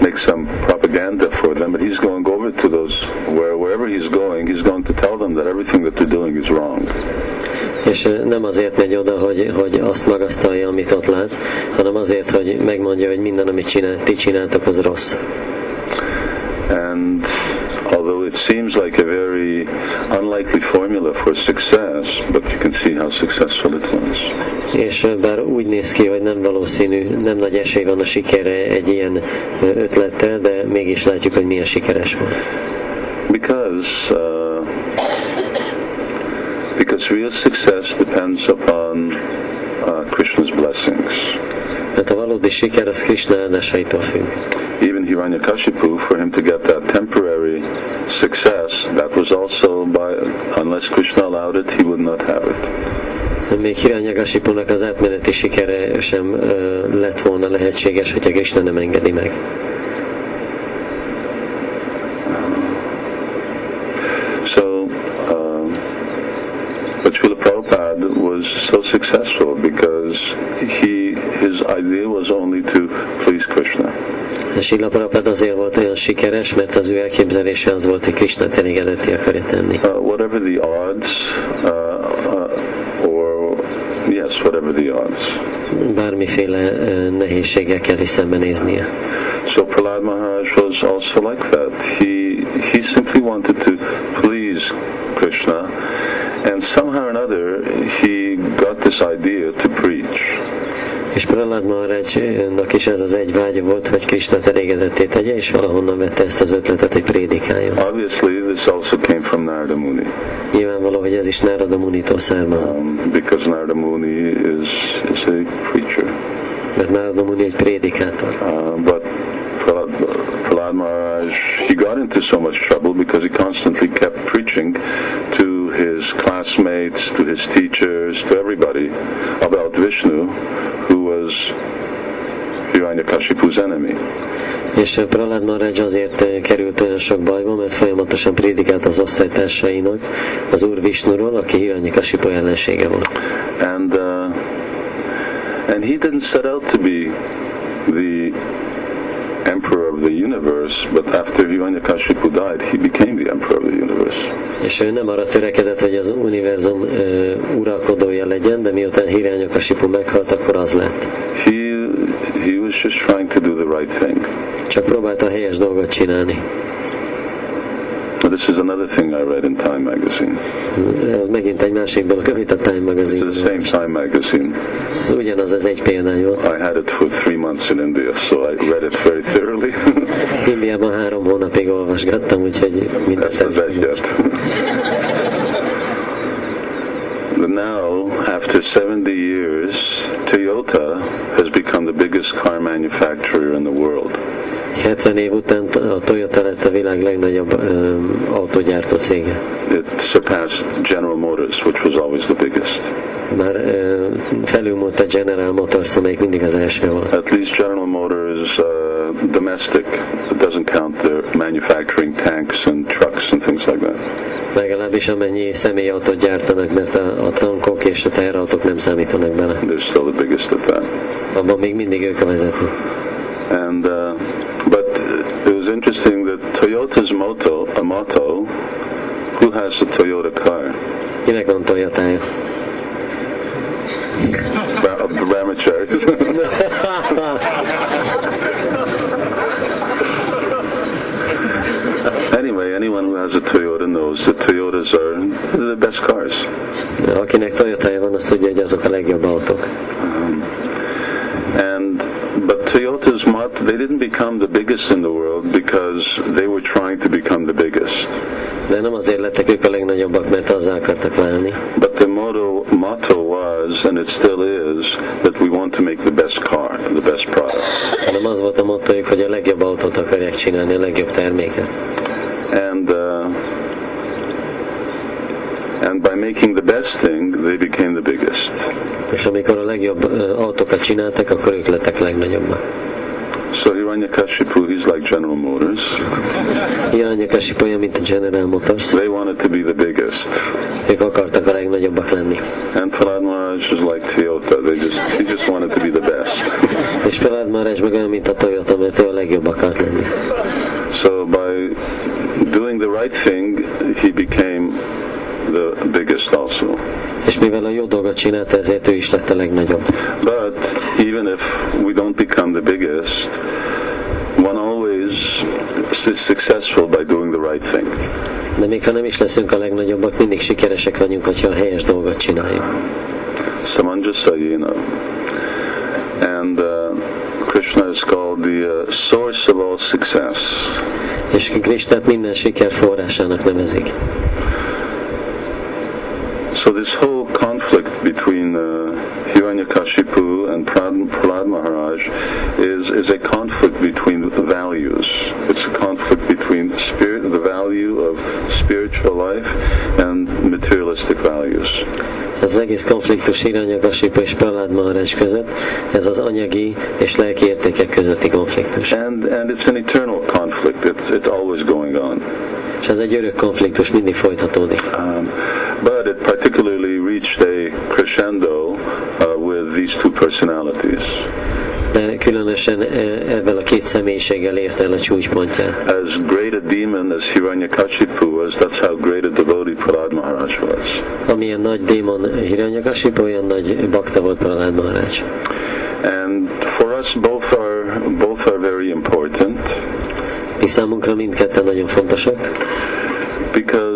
make some propaganda for them, but he's going over to those, where, wherever he's going, he's going to tell them that everything that they're doing is wrong. És nem azért megy oda, hogy, hogy azt magasztalja, amit ott lát, hanem azért, hogy megmondja, hogy minden, amit csinál, ti csináltok, az rossz. And it seems like a very unlikely formula for success, but you can see how successful it was. És bár úgy néz ki, hogy nem valószínű, nem nagy esély van a sikerre egy ilyen ötlettel, de mégis látjuk, hogy milyen sikeres volt. Because uh, because real success depends upon uh, Krishna's blessings. Mert a valódi siker az Krishna áldásaitól függ. Hiranyakashipu, for him to get that temporary success, that was also by, unless Krishna allowed it, he would not have it. Még Hiranyagasipunak az átmeneti sikere sem uh, lett volna lehetséges, hogyha Krishna nem engedi meg. Was so successful because he his idea was only to please Krishna. Prabhupada azért volt olyan sikeres, mert az ő elképzelése az volt, hogy Krishna elégedetté akarja tenni. Uh, whatever the odds, uh, uh, or yes, whatever the odds. Bármiféle uh, nehézségekkel is szembenéznie. So Prahlad Maharaj was also like that. He he simply wanted to please Krishna, and somehow or another he got this idea to preach. És Prahlad Maharajnak is ez az egy vágya volt, hogy Krishna elégedetté tegye, és valahonnan vette ezt az ötletet, hogy prédikáljon. Obviously, this also came from Narada Muni, Nyilvánvaló, hogy ez is Narada Munitól származott, um, because Narada Muni is is a preacher. mert Narada Muni egy prédikátor. Uh, but Prahlad, Maharaj, he got into so much trouble because he constantly kept preaching to his classmates, to his teachers, to everybody about Vishnu, who was Hiranyakashipu's enemy. És Prahlad Maharaj azért eh, került olyan sok bajba, mert folyamatosan prédikált az osztálytársainak az Úr Visnuról, aki Hiranyakasipu ellensége volt. And uh, and he didn't set out to be the emperor of the universe, but after Hiranyakashipu died, he became the emperor of the universe. És ő nem arra törekedett, hogy az univerzum ö, uralkodója legyen, de miután Hiranyakasipu meghalt, akkor az lett. He he was just trying to do the right thing. Csak próbálta a helyes dolgot csinálni. This is another thing I read in Time magazine. Ez megint egy másik dolog, amit a Time It's magazine. the same Time magazine. Ugyanaz ez egy példány volt. I had it for three months in India, so I read it very thoroughly. Indiában három hónapig olvasgattam, úgyhogy mindent That's the el- yet. But now, after 70 years, Toyota has become the biggest car manufacturer in the world. 70 év után a Toyota lett a világ legnagyobb ö, autógyártó cége. It surpassed General Motors, which was always the biggest. Már ö, felülmúlt a General Motors, amelyik mindig az első volt. At least General Motors uh, domestic it doesn't count their manufacturing tanks and trucks and. Legalábbis amennyi személyautót gyártanak, mert a, a tankok és a teherautók nem számítanak bele. They're still the biggest at that. Abban még mindig ők a vezetők. And uh, but it was interesting that Toyota's motto, a motto, who has a Toyota car? Kinek van Toyotája? Ra- Brahmacharis. anyway, anyone who has a Toyota knows that Toyotas are the best cars. Akinek Toyotája van, azt tudja, hogy azok a legjobb autók. And but Toyota's motto, they didn't become the biggest in the world because they were trying to become the biggest. De nem azért lettek ők a legnagyobbak, mert azzá akartak válni, But the motto motto was, and it still is, that we want to make the best car, the best product. hanem az volt a mottojuk, hogy a legjobb autót akarják csinálni, a legjobb terméket. And uh, and by making the best thing, they became the biggest. És amikor a legjobb ö, autókat csináltak, akkor ők lettek legnagyobbak. So Hiranyakashipu, he's like General Motors. Hiranyakasipu olyan, mint a General Motors. They wanted to be the biggest. Ők akartak a legnagyobbak lenni. And Prahlad Maharaj is like Toyota. They just he just wanted to be the best. És Prahlad Maharaj meg olyan, mint a Toyota, mert ő a legjobb akart lenni. So by doing the right thing, he became the biggest also. És mivel a jó dolgot csinálta, ezért ő is lett a legnagyobb. But even if we don't become the biggest, one always is successful by doing the right thing. De még ha nem is leszünk a legnagyobbak, mindig sikeresek vagyunk, hogyha a helyes dolgot csináljuk. Samanjasayena. And uh, Krishna is called the uh, source of all success. És Kristát minden siker forrásának nevezik. So this whole conflict between uh, Hiranyakashipu and Prahlad Maharaj is, is a conflict between values. It's a conflict between spirit, the value of spiritual life and materialistic values. Ez az egész konfliktus Hiranyakasipu és Prahlad Maharaj között, ez az anyagi és lelki értékek közötti konfliktus. And, and it's an eternal conflict. It's, it's always going on. És ez egy örök konfliktus, mindig folytatódik. Um, but it particularly reached a crescendo uh, with these two personalities. De különösen eh, ebben a két személyiséggel ért el a csúcspontját. As great a demon as Hiranyakashipu was, that's how great a devotee Prahlad Maharaj was. Amilyen nagy démon Hiranyakasipu, olyan nagy bakta volt Prahlad Maharaj. And for us, both are both are very important Mi számunkra mindketten nagyon fontosak, because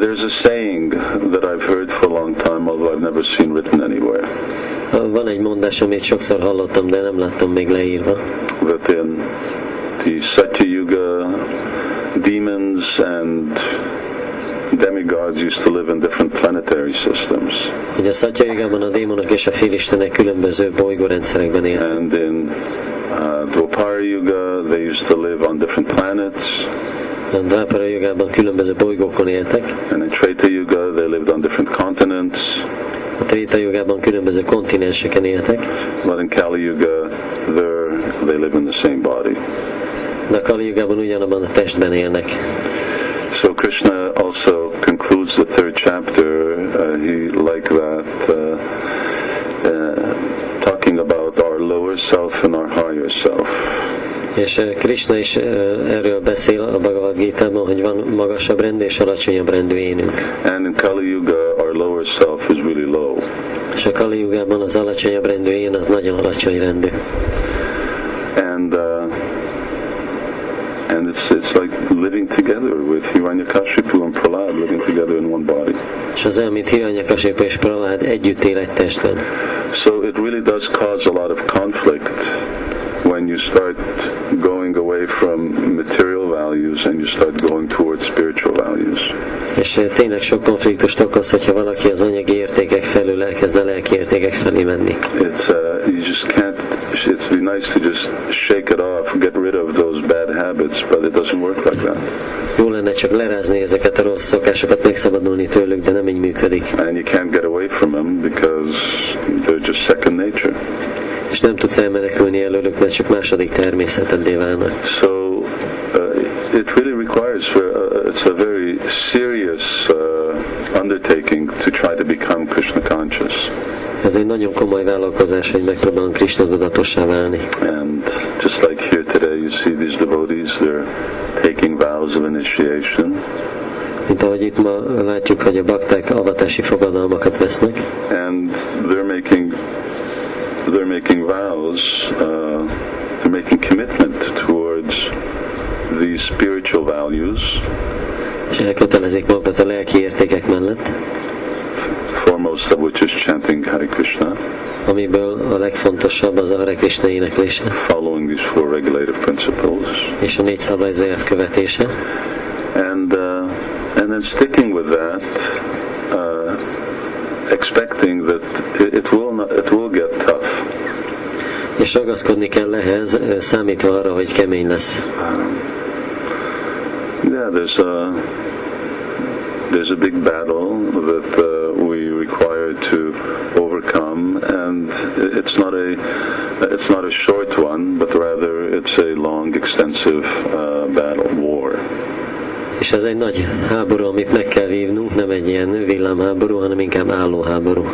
there's a saying that I've heard for a long time, although I've never seen written anywhere, Van egy mondás, amit sokszor hallottam, de nem láttam még leírva, that in the Satya Yuga, demons and demigods used to live in different planetary systems, hogy a Szatyajigában a démonok és a félistenek különböző bolygórendszerekben éltek. and in uh, Dwapara Yuga, they used to live on different planets, A Drápara jogában különböző bolygókon éltek, and in Treta Yuga, they lived on different continents. a Tréta jogában különböző kontinenseken éltek, But in Kali Yuga, they live in the same body. de a Kali jogában ugyanabban a testben élnek. So Krishna also concludes the third chapter. Uh, he like that, uh, uh, talking about our lower self and our higher self. És Krishna is erről beszél a Bhagavad Gita-ban, hogy van magasabb rendű és alacsonyabb rendű énünk. And in Kali Yuga, our lower self is really low. És a Kali jogában az alacsonyabb rendű én az nagyon alacsony rendű. And uh, and it's it's like living together with Hiranyakashipu and Prahlad living together in one body. És az olyan, mint Hiranyakasipu és Prahlad együtt él egy testben. So it really does cause a lot of conflict when you start going away from material values and you start going towards spiritual values. És eh, tényleg sok konfliktust okoz, hogyha valaki az anyagi értékek felül elkezd a lelki értékek felé menni. It's uh, you just can't. It's be nice to just shake it off, get rid of those bad habits, but it doesn't work like that. Jó lenne csak lerázni ezeket a rossz szokásokat, megszabadulni tőlük, de nem így működik. And you can't get away from because they're just second nature. És nem tudsz elmenekülni előlük, mert csak második természetedé válnak. So uh, it really requires for, uh, it's a very serious uh, undertaking to try to become Krishna conscious. Ez egy nagyon komoly vállalkozás, hogy megpróbálunk Krishna tudatossá válni. And just like here today, you see these devotees, they're taking vows of initiation. Mint ahogy itt ma látjuk, hogy a bakták avatási fogadalmakat vesznek, and they're making they're making vows, uh, they're making commitment towards these spiritual values, és elkötelezik magukat a lelki értékek mellett, foremost of which is chanting Hare Krishna, amiből a legfontosabb az a Hare Krishna éneklése, following these four regulative principles, és a négy szabályzójelv követése, and then sticking with that, uh, expecting that it, will not, it will get tough. és ragaszkodni kell ehhez, számítva arra, hogy kemény lesz. Yeah, there's a there's a big battle that uh, we require to overcome, and it's not a it's not a short one, but rather it's a long, extensive uh, battle war. És ez egy nagy háború, amit meg kell vívnunk, nem egy ilyen villámháború, hanem inkább álló háború.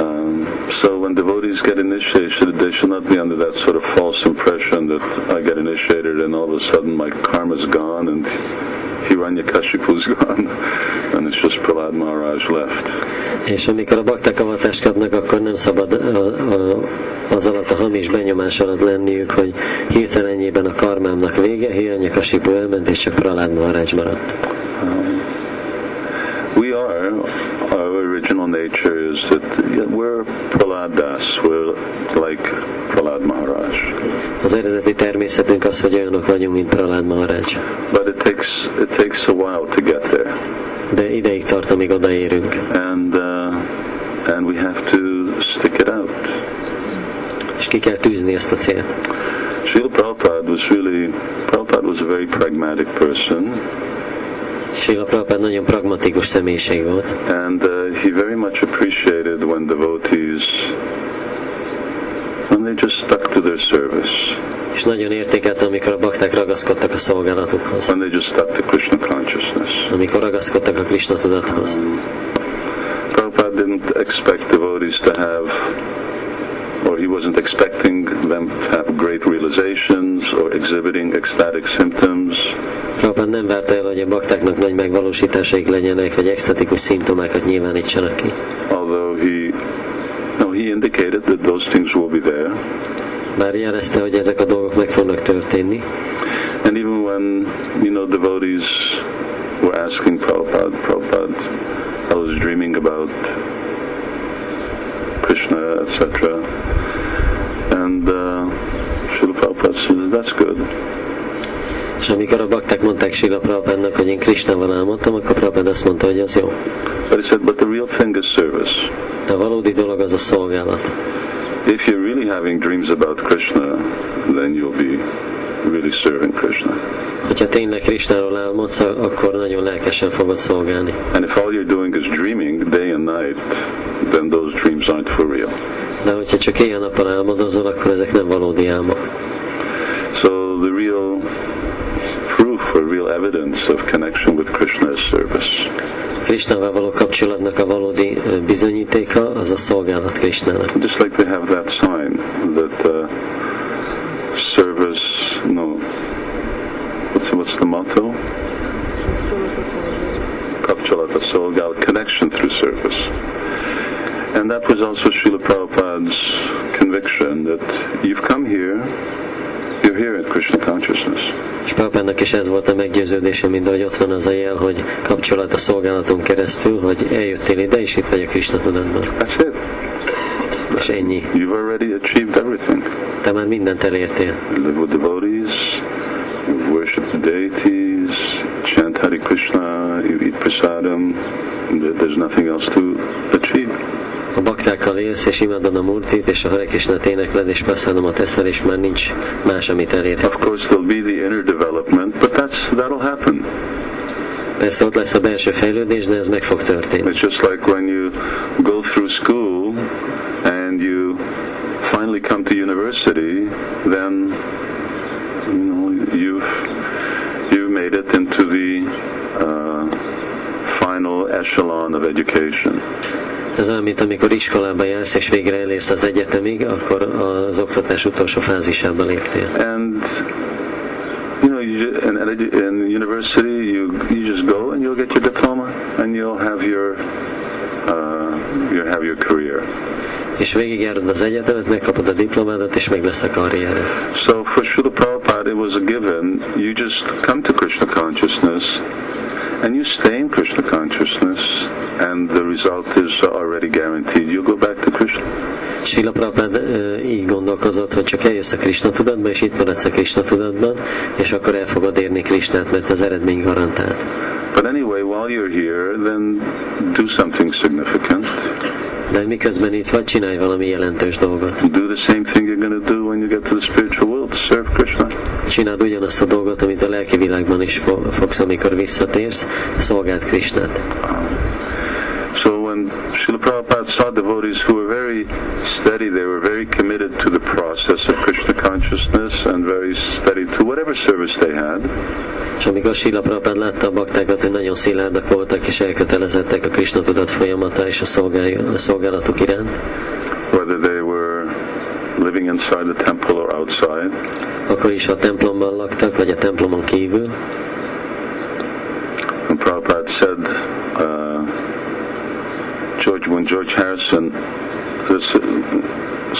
Um, so when devotees get initiated, they should not be under that sort of false impression that I get initiated and all of a sudden my karma's gone and Hiranyakashipu's gone and it's just Prahlad Maharaj left. És amikor a bakták avatást kapnak, akkor nem szabad az alatt a hamis benyomás alatt lenniük, hogy hirtelenjében a karmámnak vége, Hiranyakasipu elment, és csak Pralád Maharaj maradt. We are, original nature is that we're Prahlad Das, we're like Prahlad Maharaj. Az eredeti természetünk az, hogy olyanok vagyunk, mint Pralád Maharaj. But it takes, it takes a while to get there. De ideig tart, amíg odaérünk. And, uh, and we have to stick it out. És ki kell tűzni ezt a célt. Srila Prabhupada was really, Prabhupada was a very pragmatic person, Srila Prabhupád nagyon pragmatikus személyiség volt, and uh, he very much appreciated when devotees, when they just stuck to their service, és nagyon értékelte, amikor a bakták ragaszkodtak a szolgálatukhoz, when they just stuck to Krishna consciousness. amikor ragaszkodtak a Krishna tudathoz. Prabhupada didn't didn't expect devotees to have, or he wasn't expecting them to have great realizations or exhibiting ecstatic symptoms. Prabhupád nem várta el, hogy a baktáknak nagy megvalósításaik legyenek, vagy extatikus szimptomákat nyilvánítsanak ki. Although he, no, he indicated that those things will be there. Bár jelezte, hogy ezek a dolgok meg fognak történni, And even when, you know, devotees were asking Prabhupada, Prabhupada, I was dreaming about Krishna, etc. And uh, Srila Prabhupada says, that's good. és amikor a bakták mondták Sila Prabhupádnak, hogy én Krisnával álmodtam, akkor Prabhupád azt mondta, hogy az jó. But he said, but the real thing is service. De a valódi dolog az a szolgálat. If you're really having dreams about Krishna, then you'll be really serving Krishna. Hogyha tényleg Krisnáról álmodsz, akkor nagyon lelkesen fogod szolgálni. And if all you're doing is dreaming day and night, then those dreams aren't for real. De hogyha csak éjjel-nappal álmodozol, akkor ezek nem valódi álmok. So the real proof or real evidence of connection with Krishna is service. Krisnával való kapcsolatnak a valódi bizonyítéka az a szolgálat Krisnának. Just like they have that sign that uh, service, no, what's, what's the motto? Kapchalata Solgal, connection through service. And that was also Srila Prabhupada's conviction that you've come here, you're here in Krishna consciousness. És Prabhupádnak is ez volt a meggyőződése, mint ahogy ott van az a jel, hogy kapcsolat a szolgálaton keresztül, hogy eljöttél ide, és itt vagy a Krishna tudatban. That's it. És ennyi. You've already achieved everything. Te már mindent elértél. Live with devotees, you worship the deities, chant Hare Krishna, you eat prasadam. There- There's nothing else to achieve. A baktákkal élsz, és imádod a Murtit, és a Hare Krishnát énekled, és praszádomat eszel, és már nincs más, amit elérhet. Of course, there'll be the inner development, but that's that'll happen. Persze ott lesz a belső fejlődés, de ez meg fog történni. It's just like when you go through school finally come to university, then you know you've you've made it into the uh, final echelon of education. Ez olyan, mint amikor iskolába jársz, és végre elérsz az egyetemig, akkor az oktatás utolsó fázisába léptél. And you know, you, ju- in, in in university, you you just go and you'll get your diploma, and you'll have your uh, you'll have your career. És végigjárod az egyetemet, megkapod a diplomádat, és meg lesz a karriered. So for Srila Prabhupada, it was a given. You just come to Krishna consciousness, and you stay in Krishna consciousness, and the result is already guaranteed. You go back to Krishna. Sila Prabhupád ö, így gondolkozott, hogy csak eljössz a Krishna tudatba, és itt maradsz a Krishna tudatban, és akkor el fogod érni Krishnát, mert az eredmény garantált. But anyway, while you're here, then do something significant. De miközben itt vagy, csinálj valami jelentős dolgot. Do the same thing you're going to do when you get to the spiritual world, serve Krishna. Csináld ugyanazt a dolgot, amit a lelki világban is fo- fogsz, amikor visszatérsz, szolgáld Krishnát. So when Srila Prabhupada saw devotees who were very steady, they were very committed to the process of Krishna consciousness and very steady to whatever service they had, És amikor Sila Prabhupád látta a baktákat, hogy nagyon szilárdak voltak és elkötelezettek a Krishna tudat folyamata és a, szolgál- a szolgálatuk iránt, whether they were living inside the temple or outside, akkor is a templomban laktak, vagy a templomon kívül, and Prabhupada said, uh, George, when George Harrison,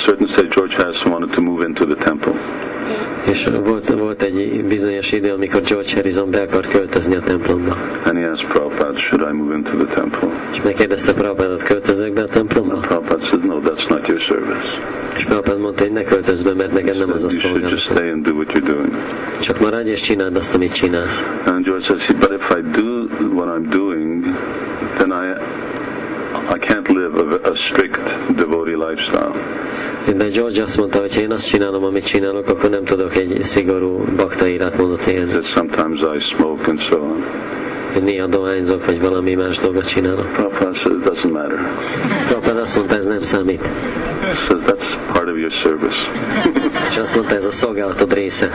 certain say George Harrison wanted to move into the temple. és volt, volt egy bizonyos idő, amikor George Harrison be akart költözni a templomba. And he asked Prabhupada, should I move into the temple? És megkérdezte Prabhupádot, költözök be a templomba? Prabhupada said, no, that's not your service. És Prabhupád mondta, hogy ne költözz be, mert neked nem az a szolgálat. stay and do what you're doing. Csak maradj és csináld azt, amit csinálsz. And George says, but if I do what I'm doing, then I I can't live a, a strict devotee lifestyle. De George azt mondta, hogy én azt csinálom, amit csinálok, akkor nem tudok egy szigorú bakta életmódot élni. That sometimes I smoke and so on. Hogy néha dohányzok, vagy valami más dolgot csinálok. Prabhupada said it doesn't matter. Prabhupád azt mondta, ez nem számít. He says that's part of your service. És azt mondta, ez a szolgálatod része.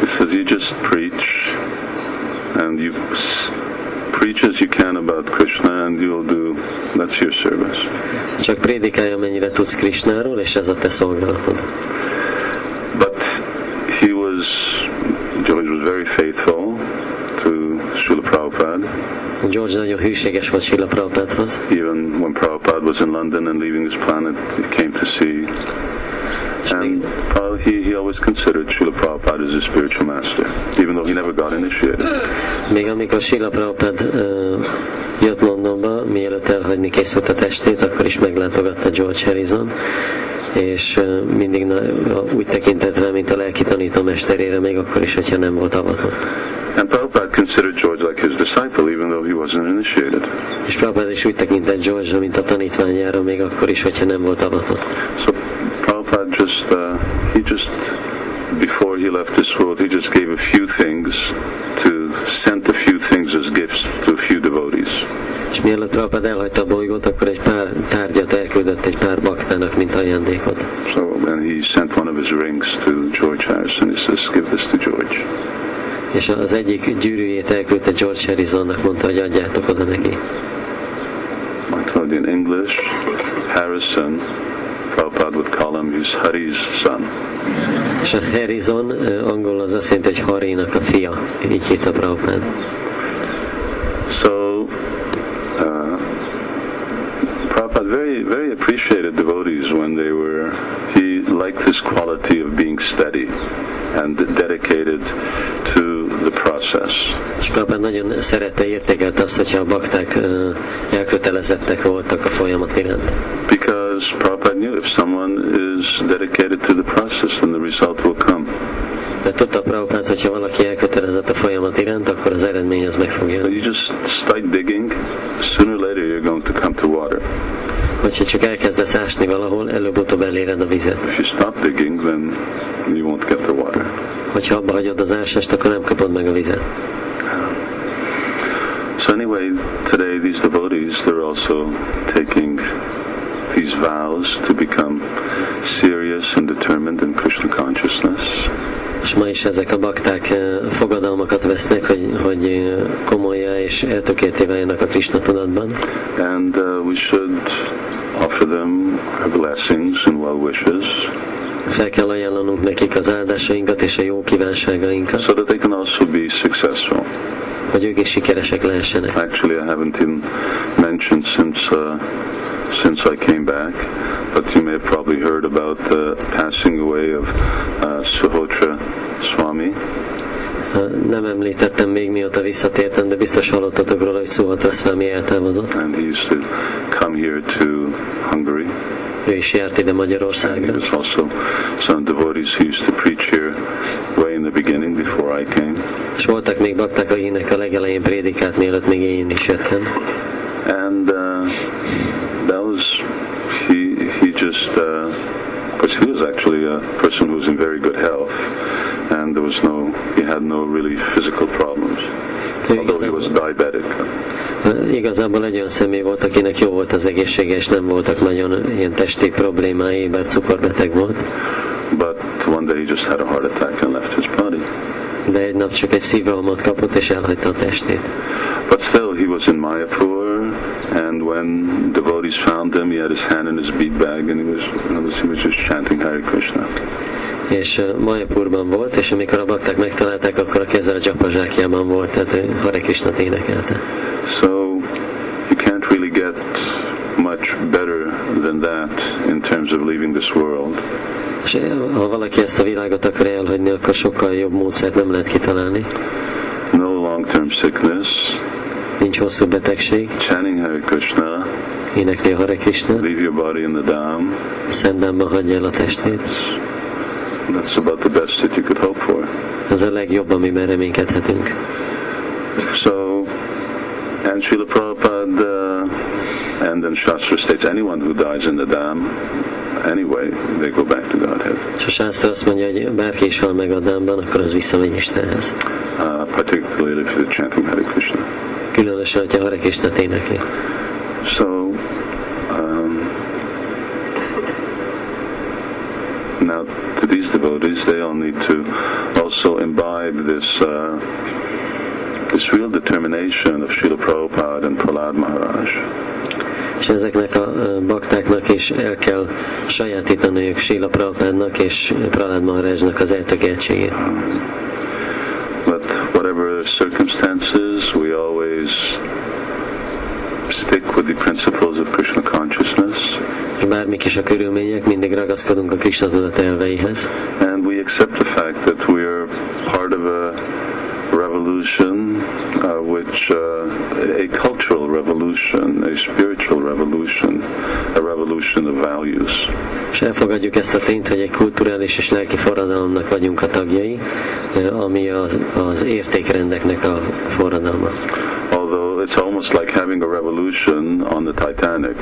He says you just preach and you preach as you can about Krishna and you'll do, that's your service. Csak prédikálj, amennyire tudsz Krishnáról, és ez a te szolgálatod. But he was, George was very faithful to Srila Prabhupada. George nagyon hűséges volt Srila Prabhupádhoz. Even when Prabhupada was in London and leaving this planet, he came to see. And Prabhu- he, he always considered Srila Prabhupada as his spiritual master, even though he never got initiated. Még amikor Srila Prabhupád uh, jött Londonba, mielőtt elhagyni készült a testét, akkor is meglátogatta George Harrison, és uh, mindig úgy tekintett rá, mint a lelki tanítómesterére, még akkor is, hogyha nem volt avatott. And Prabhupada considered George like his disciple, even though he wasn't initiated. És Prabhupád is úgy tekintett George-ra, mint a tanítványára, még akkor is, hogyha nem volt avatott. So Prabhupada uh, he just, before he left this world, he just gave a few things to, sent a few things as gifts to a few devotees. És mielőtt Prabhupád elhagyta a bolygót, akkor egy pár tárgyat elküldött egy pár baktának, mint ajándékot. So, and he sent one of his rings to George Harrison. He says, give this to George. És az egyik gyűrűjét elküldte George Harrisonnak, mondta, hogy adjátok oda neki. I told you in English, Harrison, Prabhupada would call him, he's Hari's son. És a Harrison ö, angol az azt jelenti, hogy Harinak a fia. Így hívta Prabhupád. So, uh, Prabhupada very, very appreciated devotees when they were, he liked this quality of being steady and dedicated to the process. És Prabhupád nagyon szerette, értékelte azt, hogyha a bakták ö, elkötelezettek voltak a folyamat iránt. Because Prabhupada knew if someone is dedicated to the process, then the result will come. De tudta Prabhupád, hogyha valaki elkötelezett a folyamat iránt, akkor az eredmény az meg fog jönni. you just start digging, sooner or later you're going to come to water. Hogyha csak elkezdesz ásni valahol, előbb-utóbb eléred a vizet. If you stop digging, then you won't get the water. Hogyha abba hagyod az ásást, akkor nem kapod meg a vizet. So anyway, today these devotees, they're also taking these vows to become serious and determined in Krishna consciousness. És ma is ezek a bakták eh, fogadalmakat vesznek, hogy, hogy eh, komolyá és eltökélté váljanak a Krishna tudatban. And uh, we should offer them our blessings and well wishes Fel kell ajánlanunk nekik az áldásainkat és a jó kívánságainkat, so that they can also be successful. hogy ők is sikeresek lehessenek. Actually, I haven't even mentioned since uh, since I came back, but you may have probably heard about the passing away of uh, Suhotra Swami. Eh, Nem említettem még mióta visszatértem, de biztos hallottatok róla, hogy Szuhatra Szvámi eltávozott. and he used to come here to Hungary. Ő is járt ide And Magyarországra. there's also some devotees who used to preach here way in the beginning before I came. És voltak még bakták, akinek a legelején prédikált, mielőtt még én is jöttem. And uh, because he was actually a person who was in very good health, and there was no, he had no really physical problems, although he was diabetic. igazából egy olyan személy volt, akinek jó volt az egészsége, és nem voltak nagyon ilyen testi problémái, bár cukorbeteg volt. But one day he just had a heart attack and left his body. De egy nap csak egy szívrohamot kapott, és elhagyta a testét. But still, he was in Mayapur, and when devotees found him, he had his hand in his bead bag, and he was, other words, he was just chanting Hare Krishna. És uh, Majapurban volt, és amikor a bakták megtalálták, akkor a keze a dzsapazsákjában volt, tehát ő Hare Krishnát énekelte. So you can't really get much better than that in terms of leaving this world. És uh, ha valaki ezt a világot akar elhagyni, akkor sokkal jobb módszert nem lehet kitalálni. No long-term sickness, Nincs hosszú betegség, chanting Hare Krishna, énekli a Hare Krishna, leave your body in the dham. szendámban hagyja el a testét. That's about the best that you could hope for. Ez a legjobb, amiben reménykedhetünk. So, and Srila Prabhupada, uh, and then Shastra states anyone who dies in the dam, anyway, they go back to Godhead. És a sásztra azt mondja, hogy bárki is hal meg a dámban, akkor az visszamegy Istenhez. Uh, particularly if they're chanting Hare Krishna. Különösen, hogyha Hare Krishnát énekli. So, um, now to these devotees, they all need to also imbibe this uh, this real determination of Srila Prabhupada and Prahlad Maharaj. És ezeknek a baktáknak is el kell sajátítaniuk Sila Prabhupádnak és Prahlad Maharajnak az eltökéltségét. But circumstances, we always stick with the principles of Krishna consciousness, bármik is a körülmények, mindig ragaszkodunk a Krishna tudat elveihez. and we accept the fact that we are part of a revolution, uh, which uh, a cultural revolution, a spiritual revolution, a revolution of values. És elfogadjuk ezt a tényt, hogy egy kulturális és lelki forradalomnak vagyunk a tagjai, ami az, az értékrendeknek a forradalma. Although it's almost like having a revolution on the Titanic.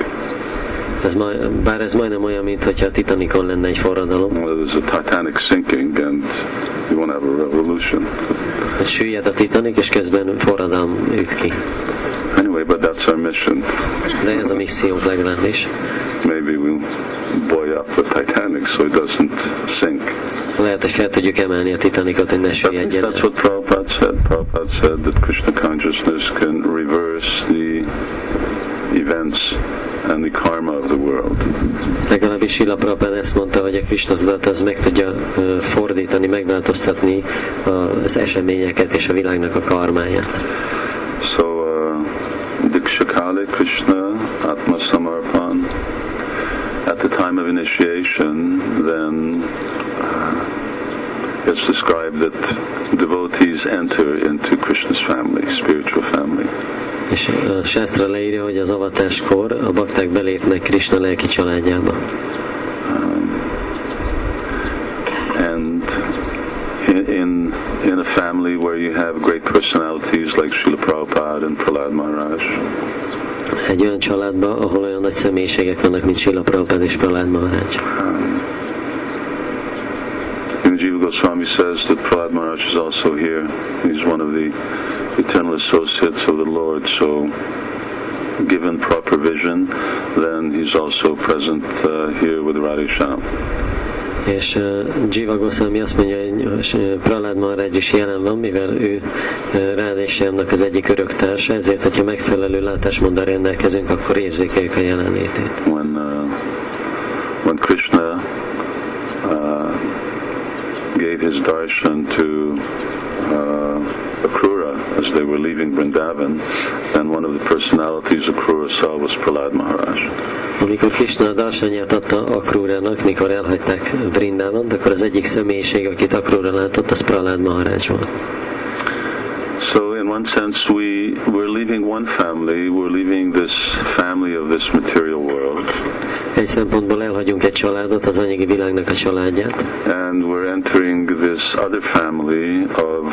Ez ma, bár ez majdnem olyan, mint hogyha a Titanicon lenne egy forradalom, Well, there's a Titanic sinking, and you want to have a revolution. süllyed a Titanic, és közben forradalom üt ki. Anyway, but that's our mission. De ez a missziónk legalábbis. Maybe we'll buoy up the Titanic so it doesn't sink. Lehet, hogy fel tudjuk emelni a Titanicot, hogy ne süllyedjen that's what Prabhupada said. Prabhupada said that Krishna consciousness can reverse the events and the karma of the world. Legalábbis Sila Prabhupád ezt mondta, hogy a Krishna tudat az meg tudja fordítani, megváltoztatni az eseményeket és a világnak a karmáját. So, uh, Dikshakale Krishna Atma Samarpan, at the time of initiation, then uh, it's described that devotees enter into Krishna's family, spiritual family. És a Sásztra leírja, hogy az avatáskor a bakták belépnek Krishna lelki családjába. And in, in, in a family where you have great personalities like Srila Prabhupada and Prahlad Maharaj, Egy olyan családba, ahol olyan nagy személyiségek vannak, mint Sila Prabhupád és Prahlad Maharaj. Jiva Goswami says that Prahlad Maharaj is also here. He's one of the eternal associates of the Lord. So, given proper vision, then he's also present uh, here with Radhe Shyam. És uh, Jiva Goswami azt mondja, hogy uh, Prahlad Maharaj is jelen van, mivel ő uh, Rádésámnak az egyik öröktársa, ezért, hogyha megfelelő látásmóddal rendelkezünk, akkor érzékeljük a jelenlétét. When uh, when gave his darshan to uh, Akrura as they were leaving Vrindavan, and one of the personalities Akrura saw was Prahlad Maharaj. Amikor Krishna darsanyát adta Akrúrának, mikor elhagyták Vrindávant, akkor az egyik személyiség, akit Akrúra látott, az Prahlad Maharaj volt. So, in one sense, we we're leaving one family. We're leaving this family of this material world, Egy szempontból elhagyunk egy családot, az anyagi világnak a családját, and we're entering this other family of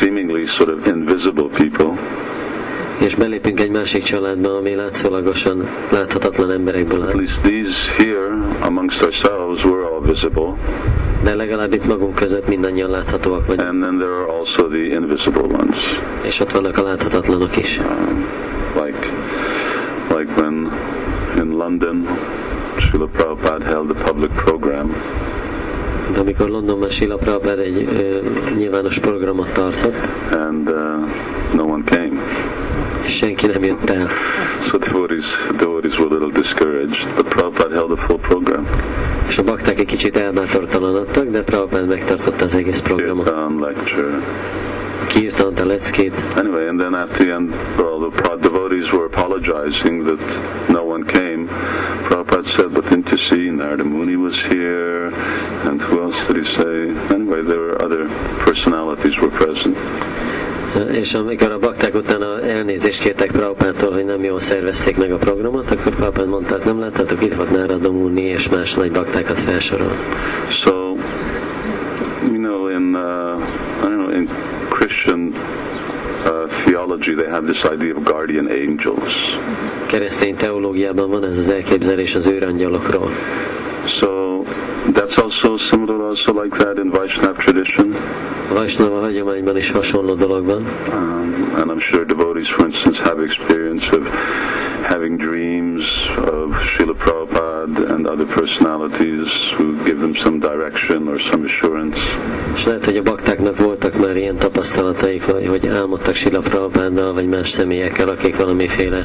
seemingly sort of invisible people. és belépünk egy másik családba, ami látszólagosan láthatatlan emberekből At áll. least these here amongst ourselves, we're all visible, De legalább itt magunk között mindannyian láthatóak vagyunk, and then there are also the invisible ones, és ott vannak a láthatatlanok is. um, like like when in London, Srila Prabhupada held a public program. De amikor Londonban Sila Prabhupád egy ö, nyilvános programot tartott, and uh, no one came. Senki nem jött el. So devotees, devotees were a little discouraged, but Prabhupada held a full program. És a bakták egy kicsit elbátortalanodtak, de Prabhupád megtartotta az egész programot. Kirtan, lecture. Kirtant, a leckét, Anyway, and then at the end, well, the devotees were apologizing that no one came. Prabhupada said, but didn't you see Narada Muni was here? And who else did he say? Anyway, there were other personalities were present. És amikor a bakták utána elnézést kértek Prabhupától, hogy nem jól szervezték meg a programot, akkor Prabhupád mondta, hogy nem láttátok, itt volt Nárada Muni és más nagy baktákat felsorol. So, you know, in uh, I don't know, in Christian uh, theology, they have this idea of guardian angels. Keresztény teológiában van ez az elképzelés az őrangyalokról. That's also similar, also like that in Vaishnav tradition. A Vajsnava hagyományban is hasonló dolog van, Um, and I'm sure devotees, for instance, have experience of having dreams of Srila Prabhupada and other personalities who give them some direction or some assurance. És lehet, hogy a baktáknak voltak már ilyen tapasztalataik, hogy álmodtak Sila Prabhupáddal, vagy más személyekkel, akik valamiféle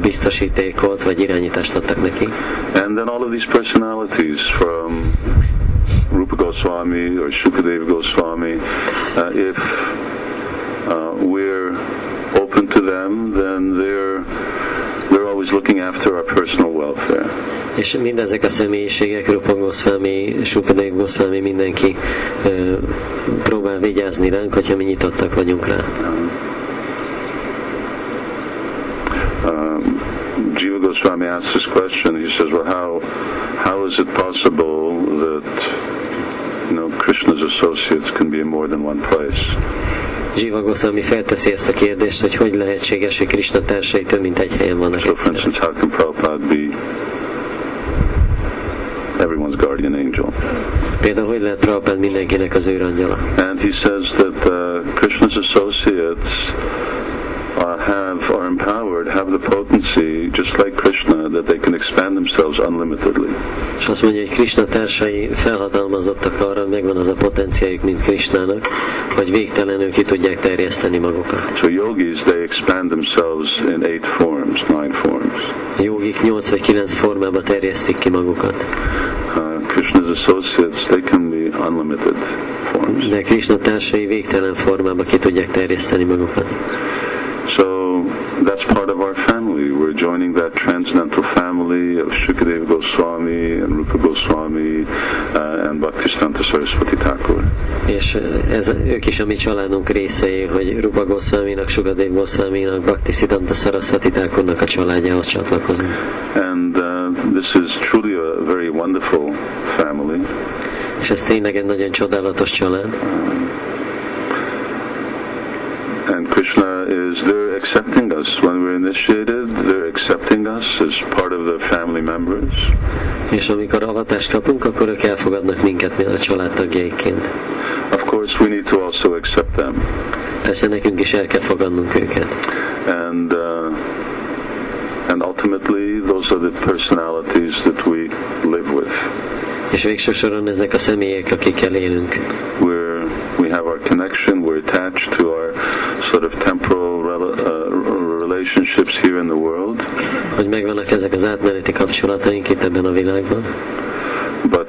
biztosítékot, vagy irányítást adtak nekik. And then all of these personalities from Rupa Goswami or Shukadeva Goswami, uh, if uh, we're open to them, then they're they're always looking after our personal welfare. És mindezek a személyiségek, Rupa Goswami, Sukadev Goswami, mindenki ö, próbál vigyázni ránk, hogyha mi nyitottak vagyunk rá. Um, Goswami asks this question. He says, "Well, how how is it possible that you know Krishna's associates can be in more than one place?" Jiva Goswami felteszi ezt a kérdést, hogy hogy lehetséges, hogy Krishna társai több mint egy helyen vannak So, for instance, how can Prabhupada be everyone's guardian angel? Például, hogy lehet Prabhupád mindenkinek az őrangyala? And he says that uh, Krishna's associates uh, have are empowered, have the potency, just like Krishna, that they can expand themselves unlimitedly. És azt mondja, hogy Krishna társai felhatalmazottak arra, megvan az a potenciájuk, mint Krishnának, hogy végtelenül ki tudják terjeszteni magukat. So yogis, they expand themselves in eight forms, nine forms. Jogik 8 vagy 9 formába terjesztik ki magukat. Uh, Krishna's associates, they can be unlimited forms. De Krishna társai végtelen formába ki tudják terjeszteni magukat. That's part of our family. We're joining that transcendental family of Shukadeva Goswami and Rupa Goswami uh, and Bhaktisiddhanta Saraswati Thakur. És ez, ők is a mi családunk részei, hogy Rupa Goswaminak, Sugadev Goswaminak, Bhakti Siddhanta Saraswati Thakurnak a családjához csatlakozunk. And uh, this is truly a very wonderful family. És ez tényleg egy nagyon csodálatos család. And Krishna is there accepting us when we're initiated. They're accepting us as part of the family members. És amikor avatást kapunk, akkor ők elfogadnak minket mi a családtagjaiként. Of course, we need to also accept them. Persze nekünk is el kell fogadnunk őket. And uh, and ultimately, those are the personalities that we live with. És végső soron ezek a személyek, akikkel élünk. We're we have our connection. We're attached to our sort of temporal uh, relationships here in the world. Hogy megvannak ezek az átmeneti kapcsolataink itt ebben a világban. But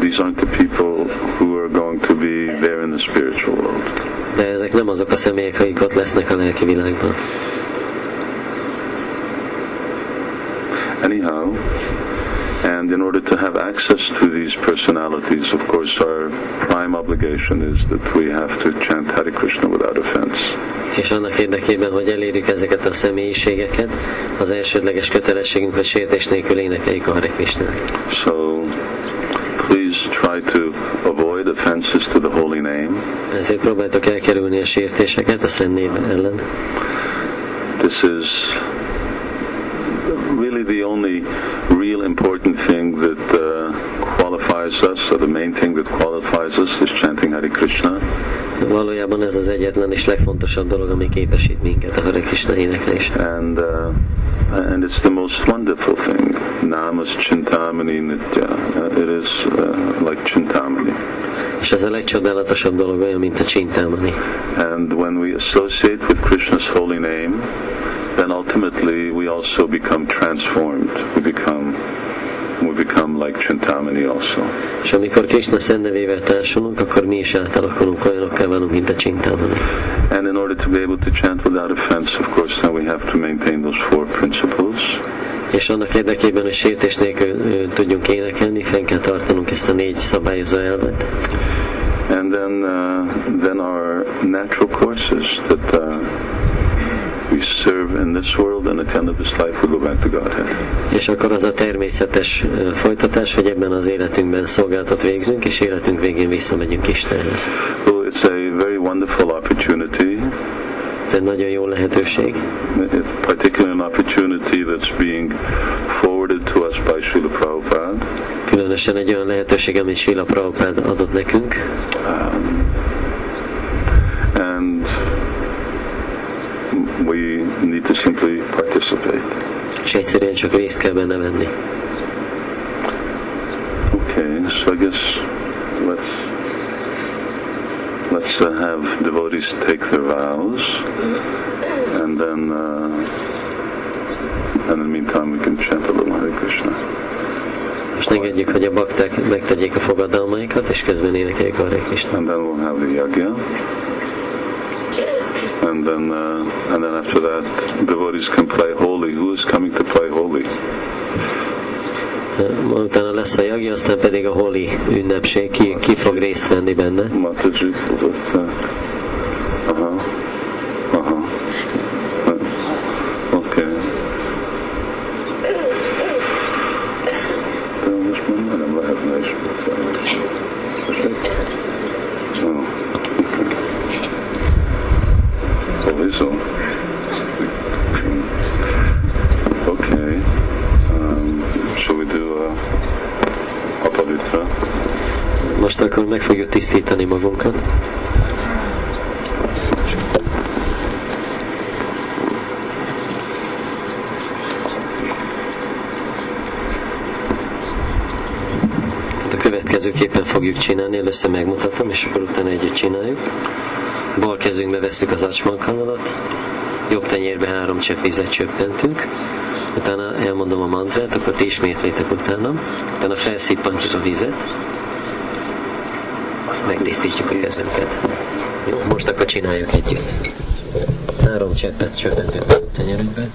these aren't the people who are going to be there in the spiritual world. De ezek nem azok a személyek, akik ott lesznek a lelki világban. Anyhow, and in order to have access to these personalities, of course, our prime obligation is that we have to chant Hare Krishna without offense. És annak érdekében, hogy elérjük ezeket a személyiségeket, az elsődleges kötelességünk, hogy sértés nélkül énekeljük a Hare Krishnát. So please try to avoid offenses to the holy name. Ezért próbáltok elkerülni a sértéseket a Szent név ellen. This is really the only real important thing that uh, qualifies us, or the main thing that qualifies us, is chanting Hare Krishna. Valójában ez az egyetlen és legfontosabb dolog, ami képesít minket a Hare Krishna éneklésre. And uh, and it's the most wonderful thing. Namas Chintamani Nitya. Uh, it is uh, like Chintamani. És ez a legcsodálatosabb dolog olyan, mint a csintámani. And when we associate with Krishna's holy name, then ultimately we also become transformed. We become we become like Chintamani also. És amikor Krishna szent nevével társulunk, akkor mi is átalakulunk, olyanokká válunk, mint a csintámani. And in order to be able to chant without offense, of course, then we have to maintain those four principles. És annak érdekében, hogy sértés nélkül tudjunk énekelni, fenn kell tartanunk ezt a négy szabályozó elvet. And then, uh, then our natural courses that uh, we serve in this world, and at the end of this life, we go back to Godhead. És akkor az a természetes folytatás, hogy ebben az életünkben szolgáltat végzünk, és életünk végén visszamegyünk Istenhez. So it's a very wonderful opportunity, Ez egy nagyon jó lehetőség, particularly an opportunity that's being forwarded to us by Srila Prabhupada. különösen egy olyan lehetőség, amit Sila Prabhupád adott nekünk, Um, need to simply participate. És egyszerűen csak részt kell benne venni. Okay, so I guess let's let's uh, have devotees take their vows, and then uh, and in the meantime we can chant a little Hare Krishna. Most engedjük, hogy a bakták megtegyék a fogadalmaikat, és közben énekeljük a Hare Krishna. and then we'll have the yagya. And then, uh, and then after that, devotees can play holy. Who is coming to play holy? Utána lesz a jagi, aztán pedig a holi ünnepség, ki, ki fog részt venni benne. Mataji uh-huh, uh-huh. Uh, Okay. De most már nem lehetne is. Pavitra? Most akkor meg fogjuk tisztítani magunkat. Tehát a következőképpen fogjuk csinálni, először megmutatom, és akkor utána együtt csináljuk. Bal kezünkbe vesszük az acsmankanalat, jobb tenyérbe három csepp vizet csöppentünk, utána elmondom a mantrát, akkor ti ismétlitek utánam, utána felszippantjuk a vizet, megtisztítjuk a kezünket. Jó, most akkor csináljuk együtt. Három cseppet csöppentünk a tenyerünkbe.